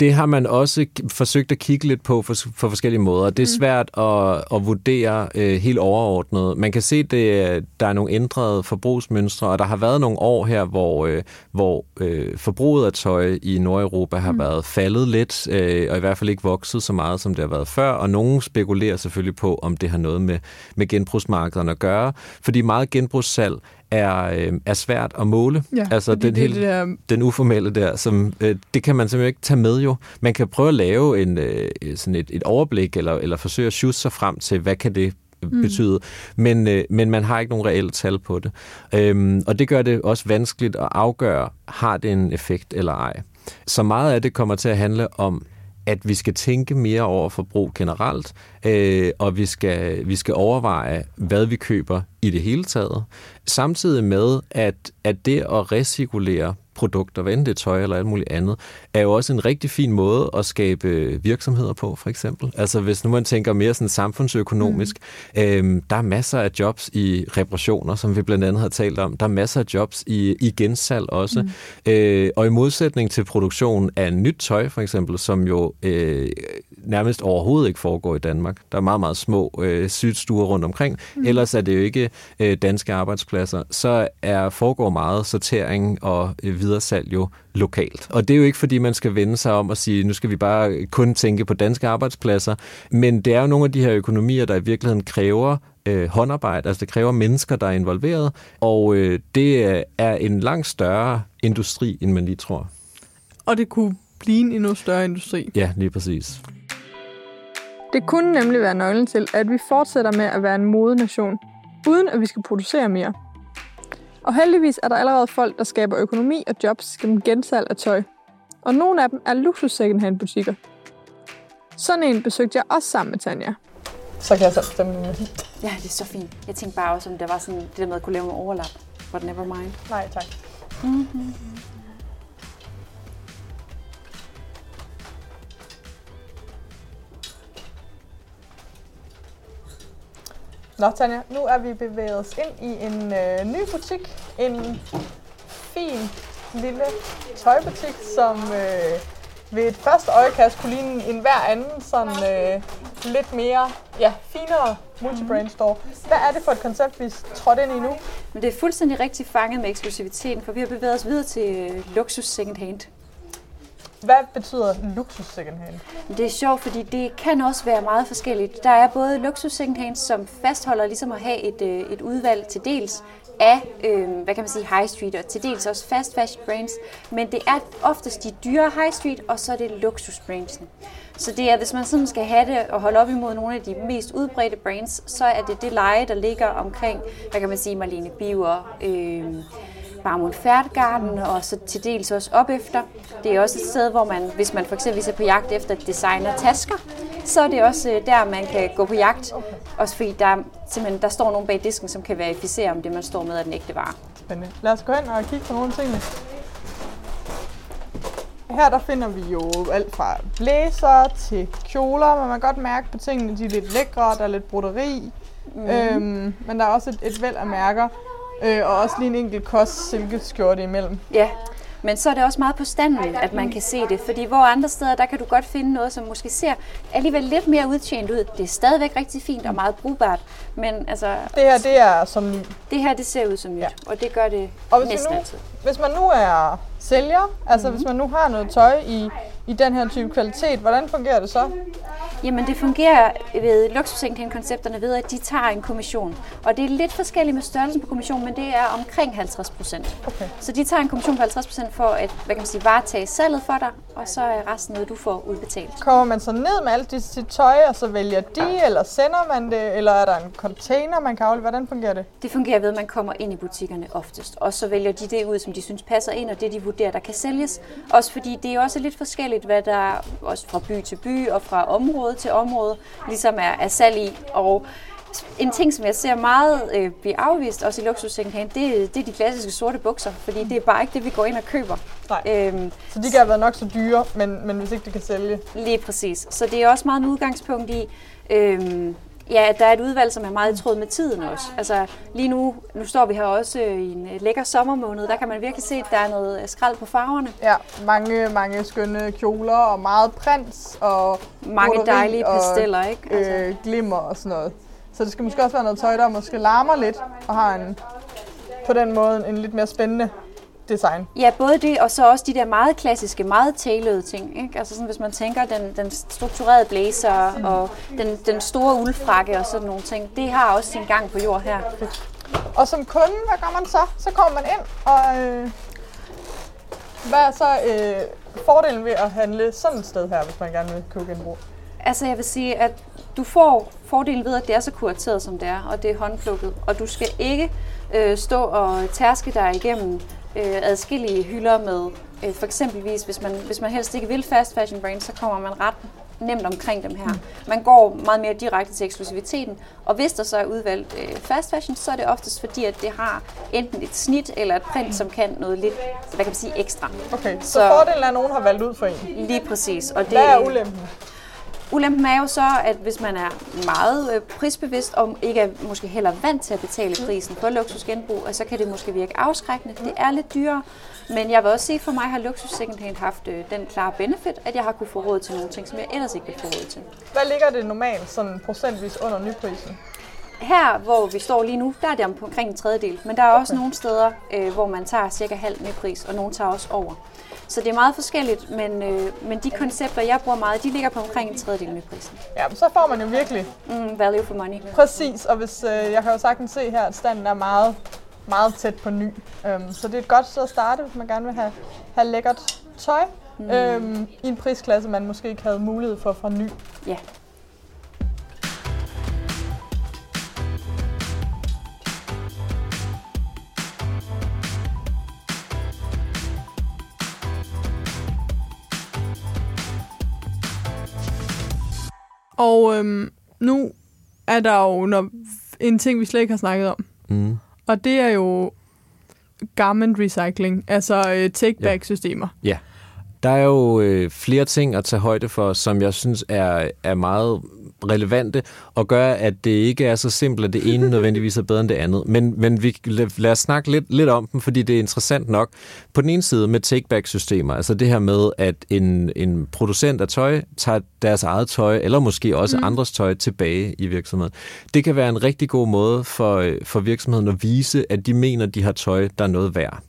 Det har man også forsøgt at kigge lidt på for, for forskellige måder. Det er mm. svært at, at vurdere øh, helt overordnet. Man kan se, at det, der er nogle ændrede forbrugsmønstre, og der har været nogle år her, hvor, øh, hvor øh, forbruget af tøj i Nordeuropa har mm. været faldet lidt, øh, og i hvert fald ikke vokset så meget, som det har været før. Og nogen spekulerer selvfølgelig på, om det har noget med, med genbrugsmarkederne at gøre, fordi meget genbrugssalg er, øh, er svært at måle. Ja, altså den, det, helt, det der... den uformelle der, som, øh, det kan man simpelthen ikke tage med jo. Man kan prøve at lave en, øh, sådan et, et overblik, eller, eller forsøge at sjusse sig frem til, hvad kan det mm. betyde, men, øh, men man har ikke nogen reelle tal på det. Øhm, og det gør det også vanskeligt at afgøre, har det en effekt eller ej. Så meget af det kommer til at handle om at vi skal tænke mere over forbrug generelt, øh, og vi skal, vi skal overveje, hvad vi køber i det hele taget. Samtidig med, at, at det at recirkulere produkter, hvad det er tøj eller alt muligt andet, er jo også en rigtig fin måde at skabe virksomheder på, for eksempel. Altså hvis nu man tænker mere sådan samfundsøkonomisk, mm. øhm, der er masser af jobs i reparationer, som vi blandt andet har talt om. Der er masser af jobs i, i gensalg også. Mm. Øh, og i modsætning til produktion af nyt tøj, for eksempel, som jo øh, nærmest overhovedet ikke foregår i Danmark. Der er meget, meget små øh, sydstuer rundt omkring. Mm. Ellers er det jo ikke øh, danske arbejdspladser. Så er foregår meget sortering og øh, videresalg jo lokalt. Og det er jo ikke, fordi man skal vende sig om og sige, nu skal vi bare kun tænke på danske arbejdspladser, men det er jo nogle af de her økonomier, der i virkeligheden kræver øh, håndarbejde, altså det kræver mennesker, der er involveret, og øh, det er en langt større industri, end man lige tror. Og det kunne blive en endnu større industri. Ja, lige præcis. Det kunne nemlig være nøglen til, at vi fortsætter med at være en modenation, uden at vi skal producere mere. Og heldigvis er der allerede folk, der skaber økonomi og jobs gennem gensalg af tøj. Og nogle af dem er luksus secondhand butikker. Sådan en besøgte jeg også sammen med Tanja. Så kan jeg så bestemme med Ja, det er så fint. Jeg tænkte bare også, om det var sådan det der med at kunne lave en overlap. But never mind. Nej, tak. Mm-hmm. Nå, Tanja, nu er vi bevæget os ind i en øh, ny butik. En fin lille tøjbutik, som øh, ved et første øjekast kunne ligne en hver anden sådan øh, lidt mere ja, finere multibrand store. Hvad er det for et koncept, vi trådte ind i nu? Men det er fuldstændig rigtig fanget med eksklusiviteten, for vi har bevæget os videre til øh, luksus second hand. Hvad betyder luksus secondhand? Det er sjovt, fordi det kan også være meget forskelligt. Der er både luksus secondhand, som fastholder ligesom at have et, øh, et udvalg til dels af, øh, hvad kan man sige, high street, og til dels også fast fashion brands, men det er oftest de dyre high street, og så er det luksus brandsen. Så det er, hvis man sådan skal have det og holde op imod nogle af de mest udbredte brands, så er det det leje, der ligger omkring, hvad kan man sige, Marlene Biver, øh, Barmund Færtgarden og så til dels også op efter. Det er også et sted, hvor man, hvis man for eksempel er på jagt efter designer tasker, så er det også øh, der, man kan gå på jagt. Også fordi der, simpelthen, der står nogen bag disken, som kan verificere, om det, man står med, er den ægte vare. Spændende. Lad os gå ind og kigge på nogle ting. Her der finder vi jo alt fra blæser til kjoler, men man kan godt mærke på tingene, de er lidt lækre, der er lidt broderi. Mm. Øhm, men der er også et, et væld af mærker. Øh, og også lige en enkelt kost silkeskjorte imellem. Ja, men så er det også meget på standen, at man kan se det. Fordi hvor andre steder, der kan du godt finde noget, som måske ser alligevel lidt mere udtjent ud. Det er stadigvæk rigtig fint og meget brugbart. Men altså... Det her, det er som nyt. Det her, det ser ud som nyt. Ja. Og det gør det og hvis næsten nu, altid. Hvis man nu er sælger, altså mm-hmm. hvis man nu har noget tøj i, i den her type kvalitet, hvordan fungerer det så? Jamen det fungerer ved luksusindkendkoncepterne ved, at de tager en kommission. Og det er lidt forskelligt med størrelsen på kommission, men det er omkring 50 procent. Okay. Så de tager en kommission på 50 procent for at hvad kan man sige, varetage salget for dig, og så er resten noget, du får udbetalt. Kommer man så ned med alt dit, sit tøj, og så vælger de, eller sender man det, eller er der en container, man kan aflevere? Hvordan fungerer det? Det fungerer ved, at man kommer ind i butikkerne oftest, og så vælger de det ud, som de synes passer ind, og det de vurderer, der kan sælges. Også fordi det er også lidt forskelligt, hvad der også fra by til by og fra område til område ligesom er, er salg i. Og en ting, som jeg ser meget øh, blive afvist, også i luksus det, det er de klassiske sorte bukser, fordi det er bare ikke det, vi går ind og køber. Nej. Øhm, så de kan have været nok så dyre, men, men hvis ikke det kan sælge? Lige præcis. Så det er også meget en udgangspunkt i, øhm, Ja, der er et udvalg, som er meget i tråd med tiden også. Altså lige nu, nu står vi her også i en øh, lækker sommermåned, der kan man virkelig se, at der er noget øh, skrald på farverne. Ja, mange, mange skønne kjoler og meget prins og Mange dejlige og, pasteller, ikke? Altså, Øh, glimmer og sådan noget. Så det skal måske også være noget tøj, der måske larmer lidt og har en, på den måde en lidt mere spændende design. Ja, både det, og så også de der meget klassiske, meget tailede ting. Ikke? Altså sådan, hvis man tænker den, den strukturerede blazer og den, den store uldfrakke og sådan nogle ting, det har også sin gang på jord her. Og som kunde, hvad gør man så? Så kommer man ind, og øh, hvad er så øh, fordelen ved at handle sådan et sted her, hvis man gerne vil købe genbrug? Altså jeg vil sige, at du får fordelen ved, at det er så kurateret, som det er, og det er håndplukket. Og du skal ikke øh, stå og tærske dig igennem øh, adskillige hylder med, øh, for eksempelvis, hvis man, hvis man helst ikke vil fast fashion brands, så kommer man ret nemt omkring dem her. Man går meget mere direkte til eksklusiviteten, og hvis der så er udvalgt øh, fast fashion, så er det oftest fordi, at det har enten et snit eller et print, som kan noget lidt, hvad kan man sige, ekstra. Okay, så, så fordelen er, at nogen har valgt ud for en. Lige præcis. Og det, Hvad er ulempen? Ulempen er jo så, at hvis man er meget øh, prisbevidst og ikke er måske heller vant til at betale prisen for luksusgenbrug, så kan det måske virke afskrækkende. Det er lidt dyrere, men jeg vil også sige, for mig har Luksus Secondhand haft øh, den klare benefit, at jeg har kunne få råd til nogle ting, som jeg ellers ikke ville få råd til. Hvad ligger det normalt sådan procentvis under nyprisen? Her, hvor vi står lige nu, der er det omkring en tredjedel, men der er også nogle steder, øh, hvor man tager cirka halv nypris, og nogle tager også over. Så det er meget forskelligt, men, øh, men de koncepter, jeg bruger meget, de ligger på omkring en tredjedel nyprisen. Ja, men så får man jo virkelig Mm, value for money. præcis, og hvis, øh, jeg kan jo sagtens se her, at standen er meget, meget tæt på ny. Øhm, så det er et godt sted at starte, hvis man gerne vil have, have lækkert tøj mm. øhm, i en prisklasse, man måske ikke havde mulighed for fra ny. Ja. Og øhm, nu er der jo når, en ting, vi slet ikke har snakket om. Mm. Og det er jo garment recycling, altså øh, take-back-systemer. Ja. Der er jo øh, flere ting at tage højde for, som jeg synes er, er meget relevante, og gør, at det ikke er så simpelt, at det ene nødvendigvis er bedre end det andet. Men, men vi, lad, os snakke lidt, lidt om dem, fordi det er interessant nok. På den ene side med take-back-systemer, altså det her med, at en, en producent af tøj tager deres eget tøj, eller måske også mm. andres tøj, tilbage i virksomheden. Det kan være en rigtig god måde for, for virksomheden at vise, at de mener, de har tøj, der er noget værd.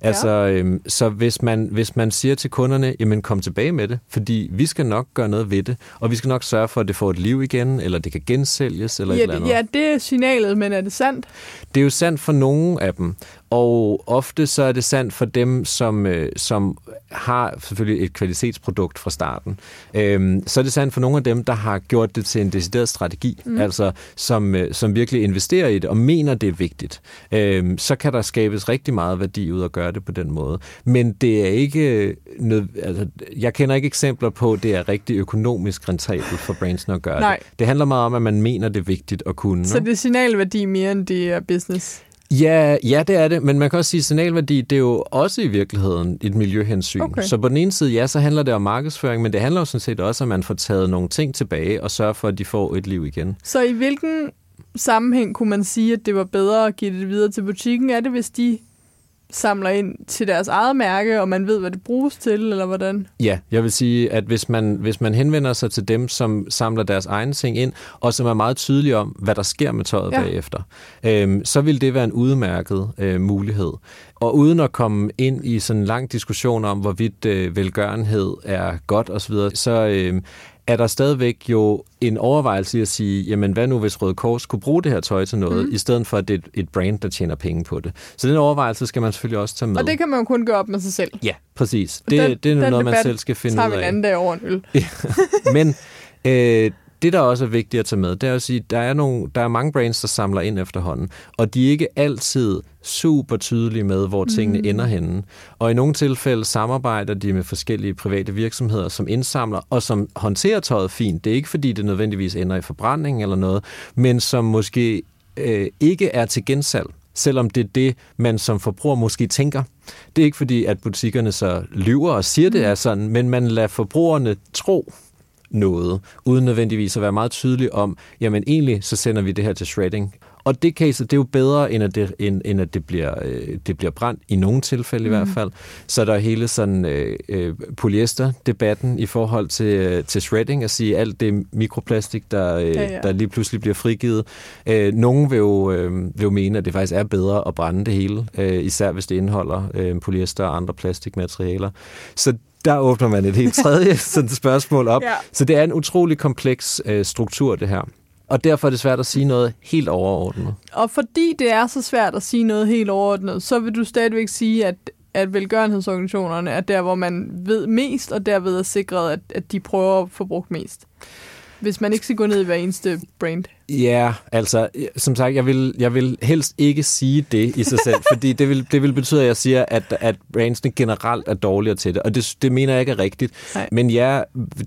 Altså, øhm, så hvis man, hvis man siger til kunderne, jamen kom tilbage med det, fordi vi skal nok gøre noget ved det, og vi skal nok sørge for, at det får et liv igen, eller det kan gensælges, eller et Ja, eller andet. det, ja, det er signalet, men er det sandt? Det er jo sandt for nogle af dem, og ofte så er det sandt for dem, som, øh, som har selvfølgelig et kvalitetsprodukt fra starten. Øhm, så er det sandt for nogle af dem, der har gjort det til en decideret strategi, mm. altså som, øh, som virkelig investerer i det og mener, det er vigtigt. Øhm, så kan der skabes rigtig meget værdi ud at gøre det på den måde. Men det er ikke nød, altså, jeg kender ikke eksempler på, at det er rigtig økonomisk rentabelt for brandsene at gøre Nej. det. Det handler meget om, at man mener, det er vigtigt at kunne. Så det er signalværdi mere, end det er business? Ja, ja, det er det, men man kan også sige, at signalværdi, det er jo også i virkeligheden et miljøhensyn. Okay. Så på den ene side, ja, så handler det om markedsføring, men det handler jo sådan set også, at man får taget nogle ting tilbage og sørger for, at de får et liv igen. Så i hvilken sammenhæng kunne man sige, at det var bedre at give det videre til butikken? Er det, hvis de samler ind til deres eget mærke, og man ved, hvad det bruges til, eller hvordan? Ja, jeg vil sige, at hvis man, hvis man henvender sig til dem, som samler deres egne ting ind, og som er meget tydelige om, hvad der sker med tøjet Ja. bagefter, øhm, så vil det være en udmærket øh, mulighed. Og uden at komme ind i sådan en lang diskussion om, hvorvidt øh, velgørenhed er godt osv., så øh, er der stadigvæk jo en overvejelse i at sige, jamen hvad nu hvis Røde Kors kunne bruge det her tøj til noget, mm. i stedet for at det er et- brand, der tjener penge på det. Så den overvejelse skal man selvfølgelig også tage med. Og det kan man jo kun gøre op med sig selv. Ja, præcis. Det, Den- det er den noget, man selv skal finde tager ud vi en af. anden dag over en øl. Men øh, det, der også er vigtigt at tage med, det er at sige, der er, nogle, der er mange brands, der samler ind efterhånden, og de er ikke altid super tydelige med, hvor tingene mm. ender henne. Og i nogle tilfælde samarbejder de med forskellige private virksomheder, som indsamler og som håndterer tøjet fint. Det er ikke, fordi det nødvendigvis ender i forbrænding eller noget, men som måske øh, ikke er til gensalg selvom det er det, man som forbruger måske tænker. Det er ikke fordi, at butikkerne så lyver og siger, det er sådan, men man lader forbrugerne tro, noget, uden nødvendigvis at være meget tydelig om, jamen egentlig så sender vi det her til shredding. Og det case, det er jo bedre, end at det, end, end at det, bliver, øh, det bliver brændt, i nogle tilfælde mm. i hvert fald. Så der er hele sådan øh, øh, polyester-debatten i forhold til, øh, til shredding, at sige alt det mikroplastik, der, øh, ja, ja. der lige pludselig bliver frigivet. Øh, nogen vil jo, øh, vil jo mene, at det faktisk er bedre at brænde det hele, øh, især hvis det indeholder øh, polyester og andre plastikmaterialer. Så der åbner man et helt tredje sådan spørgsmål op. Ja. Så det er en utrolig kompleks øh, struktur, det her. Og derfor er det svært at sige noget helt overordnet. Og fordi det er så svært at sige noget helt overordnet, så vil du stadigvæk sige, at, at velgørenhedsorganisationerne er der, hvor man ved mest, og derved er sikret, at, at de prøver at få brugt mest. Hvis man ikke skal gå ned i hver eneste brand. Ja, altså, som sagt, jeg vil, jeg vil helst ikke sige det i sig selv, fordi det vil, det vil betyde, at jeg siger, at, at brandsene generelt er dårligere til det, og det, det mener jeg ikke er rigtigt. Nej. Men ja,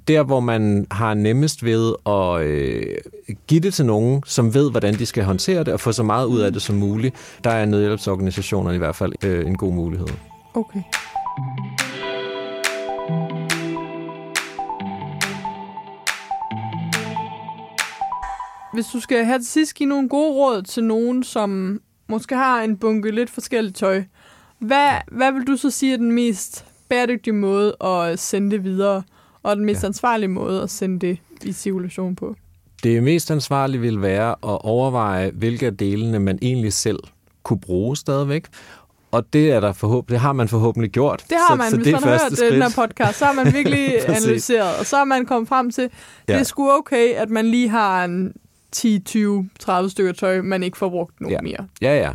der hvor man har nemmest ved at øh, give det til nogen, som ved, hvordan de skal håndtere det, og få så meget ud af det som muligt, der er nødhjælpsorganisationerne i hvert fald øh, en god mulighed. Okay. Hvis du skal have til sidst give nogle gode råd til nogen, som måske har en bunke lidt forskelligt tøj, hvad, hvad vil du så sige er den mest bæredygtige måde at sende det videre, og den mest ja. ansvarlige måde at sende det i cirkulation på? Det mest ansvarlige vil være at overveje, hvilke af delene man egentlig selv kunne bruge stadigvæk, og det er der forhåbentlig, det har man forhåbentlig gjort. Det har man, så, så hvis det man har hørt skridt. den her podcast, så har man virkelig analyseret, og så har man kommet frem til, ja. det er sgu okay, at man lige har en 10, 20, 30 stykker tøj, man ikke får brugt nu ja. mere. Ja, ja.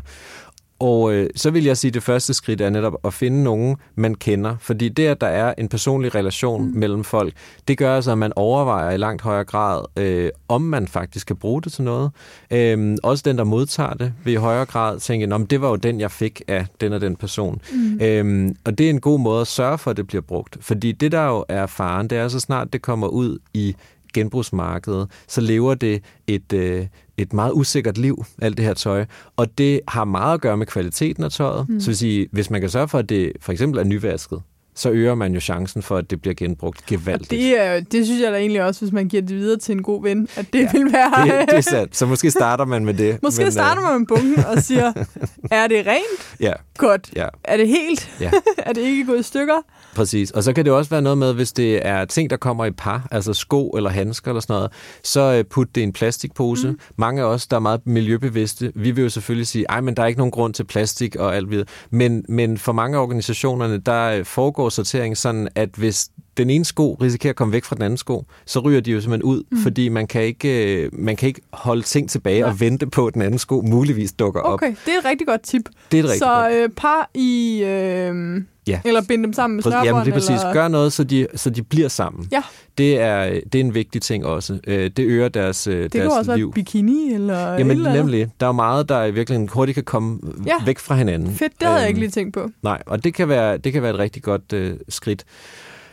Og øh, så vil jeg sige, at det første skridt er netop at finde nogen, man kender. Fordi det, at der er en personlig relation mm. mellem folk, det gør altså, at man overvejer i langt højere grad, øh, om man faktisk kan bruge det til noget. Øh, også den, der modtager det, vil i højere grad tænke, at det var jo den, jeg fik af den og den person. Mm. Øh, og det er en god måde at sørge for, at det bliver brugt. Fordi det, der jo er faren, det er så snart det kommer ud i genbrugsmarkedet, så lever det et, øh, et meget usikkert liv, alt det her tøj. Og det har meget at gøre med kvaliteten af tøjet. Mm. Så vil sige, hvis man kan sørge for, at det for eksempel er nyvasket, så øger man jo chancen for, at det bliver genbrugt gevaldigt. Og det, er, det synes jeg da egentlig også, hvis man giver det videre til en god ven, at det ja, vil være... det, det er sandt. Så måske starter man med det. Måske men, starter man med bunken og siger, er det rent? Ja. Godt. Ja. Er det helt? Ja. er det ikke gået i stykker? Præcis. Og så kan det også være noget med, hvis det er ting, der kommer i par, altså sko eller handsker eller sådan noget, så øh, put det i en plastikpose. Mm. Mange af os, der er meget miljøbevidste, vi vil jo selvfølgelig sige, ej, men der er ikke nogen grund til plastik og alt videre. Men, men for mange af organisationerne, der øh, foregår sortering sådan, at hvis den ene sko risikerer at komme væk fra den anden sko, så ryger de jo simpelthen ud, mm. fordi man kan, ikke, øh, man kan ikke holde ting tilbage Nej. og vente på, at den anden sko muligvis dukker okay, op. Okay, det er et rigtig godt tip. Det er et rigtig så, godt. Øh, par i... Øh Ja. Eller binde dem sammen med snørbånd? Jamen, det er præcis. Eller... Gør noget, så de, så de bliver sammen. Ja. Det er, det er en vigtig ting også. Øh, det øger deres, øh, det deres liv. Kan også liv. være bikini eller Jamen, eller nemlig. Der er meget, der virkelig hurtigt kan komme ja. væk fra hinanden. Fedt, det havde øhm, jeg ikke lige tænkt på. Nej, og det kan være, det kan være et rigtig godt øh, skridt.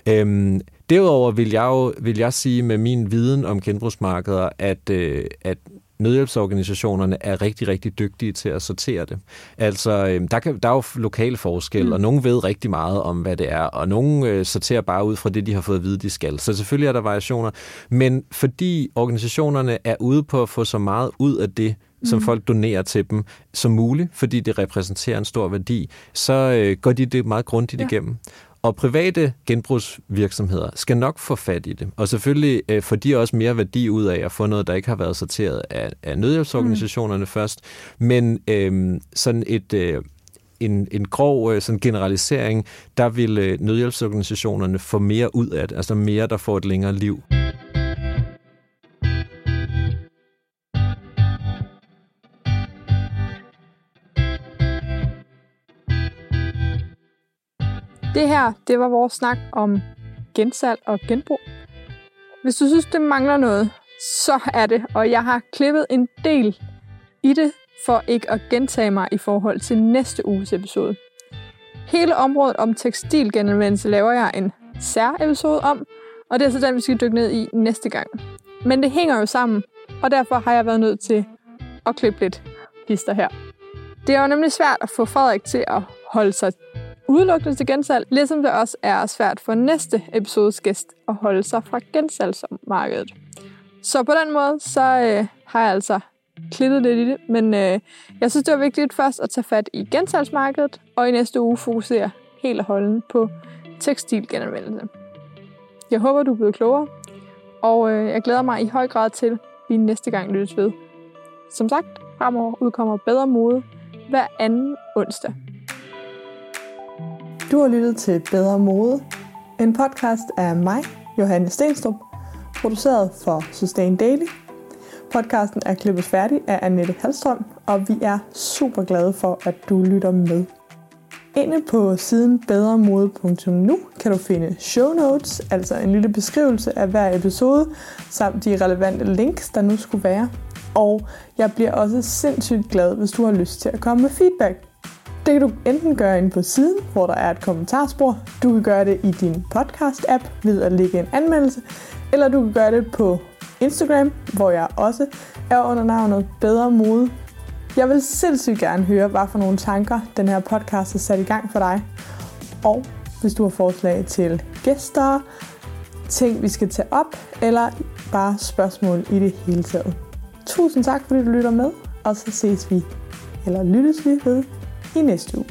Øhm, derudover vil jeg jo vil jeg sige med min viden om genbrugsmarkeder, at, øh, at nødhjælpsorganisationerne er rigtig, rigtig dygtige til at sortere det. Altså, øh, der, kan, der er jo lokale forskelle, mm. og nogen ved rigtig meget om, hvad det er, og nogen øh, sorterer bare ud fra det, de har fået at vide, de skal. Så selvfølgelig er der variationer, men fordi organisationerne er ude på at få så meget ud af det, som mm. folk donerer til dem, som muligt, fordi det repræsenterer en stor værdi, så øh, går de det meget grundigt ja. igennem. Og private genbrugsvirksomheder skal nok få fat i det. Og selvfølgelig øh, får de også mere værdi ud af at få noget, der ikke har været sorteret af, af nødhjælpsorganisationerne mm. først. Men øh, sådan et... Øh, en, en grov øh, sådan generalisering, der vil øh, nødhjælpsorganisationerne få mere ud af det, altså mere, der får et længere liv. Det her, det var vores snak om gensalg og genbrug. Hvis du synes, det mangler noget, så er det, og jeg har klippet en del i det, for ikke at gentage mig i forhold til næste uges episode. Hele området om tekstilgenanvendelse laver jeg en sær-episode om, og det er så den, vi skal dykke ned i næste gang. Men det hænger jo sammen, og derfor har jeg været nødt til at klippe lidt hister her. Det er jo nemlig svært at få Frederik til at holde sig udelukkende til gensalg, ligesom det også er svært for næste episodes gæst at holde sig fra gensalgsmarkedet. Så på den måde, så øh, har jeg altså klittet lidt i det, men øh, jeg synes, det var vigtigt først at tage fat i gensalgsmarkedet, og i næste uge fokusere helt og holden på tekstilgenanvendelse. Jeg håber, du er blevet klogere, og øh, jeg glæder mig i høj grad til, at vi næste gang lyttes ved. Som sagt, fremover udkommer bedre mode hver anden onsdag. Du har lyttet til Bedre Mode, en podcast af mig, Johanne Stenstrup, produceret for Sustain Daily. Podcasten er klippet færdig af Annette Halstrøm, og vi er super glade for, at du lytter med. Inde på siden bedremode.nu kan du finde show notes, altså en lille beskrivelse af hver episode, samt de relevante links, der nu skulle være. Og jeg bliver også sindssygt glad, hvis du har lyst til at komme med feedback. Det kan du enten gøre inde på siden, hvor der er et kommentarspor. Du kan gøre det i din podcast-app ved at lægge en anmeldelse. Eller du kan gøre det på Instagram, hvor jeg også er under navnet Bedre Mode. Jeg vil sindssygt gerne høre, hvad for nogle tanker den her podcast har sat i gang for dig. Og hvis du har forslag til gæster, ting vi skal tage op, eller bare spørgsmål i det hele taget. Tusind tak, fordi du lytter med, og så ses vi, eller lyttes vi ved i næste uge.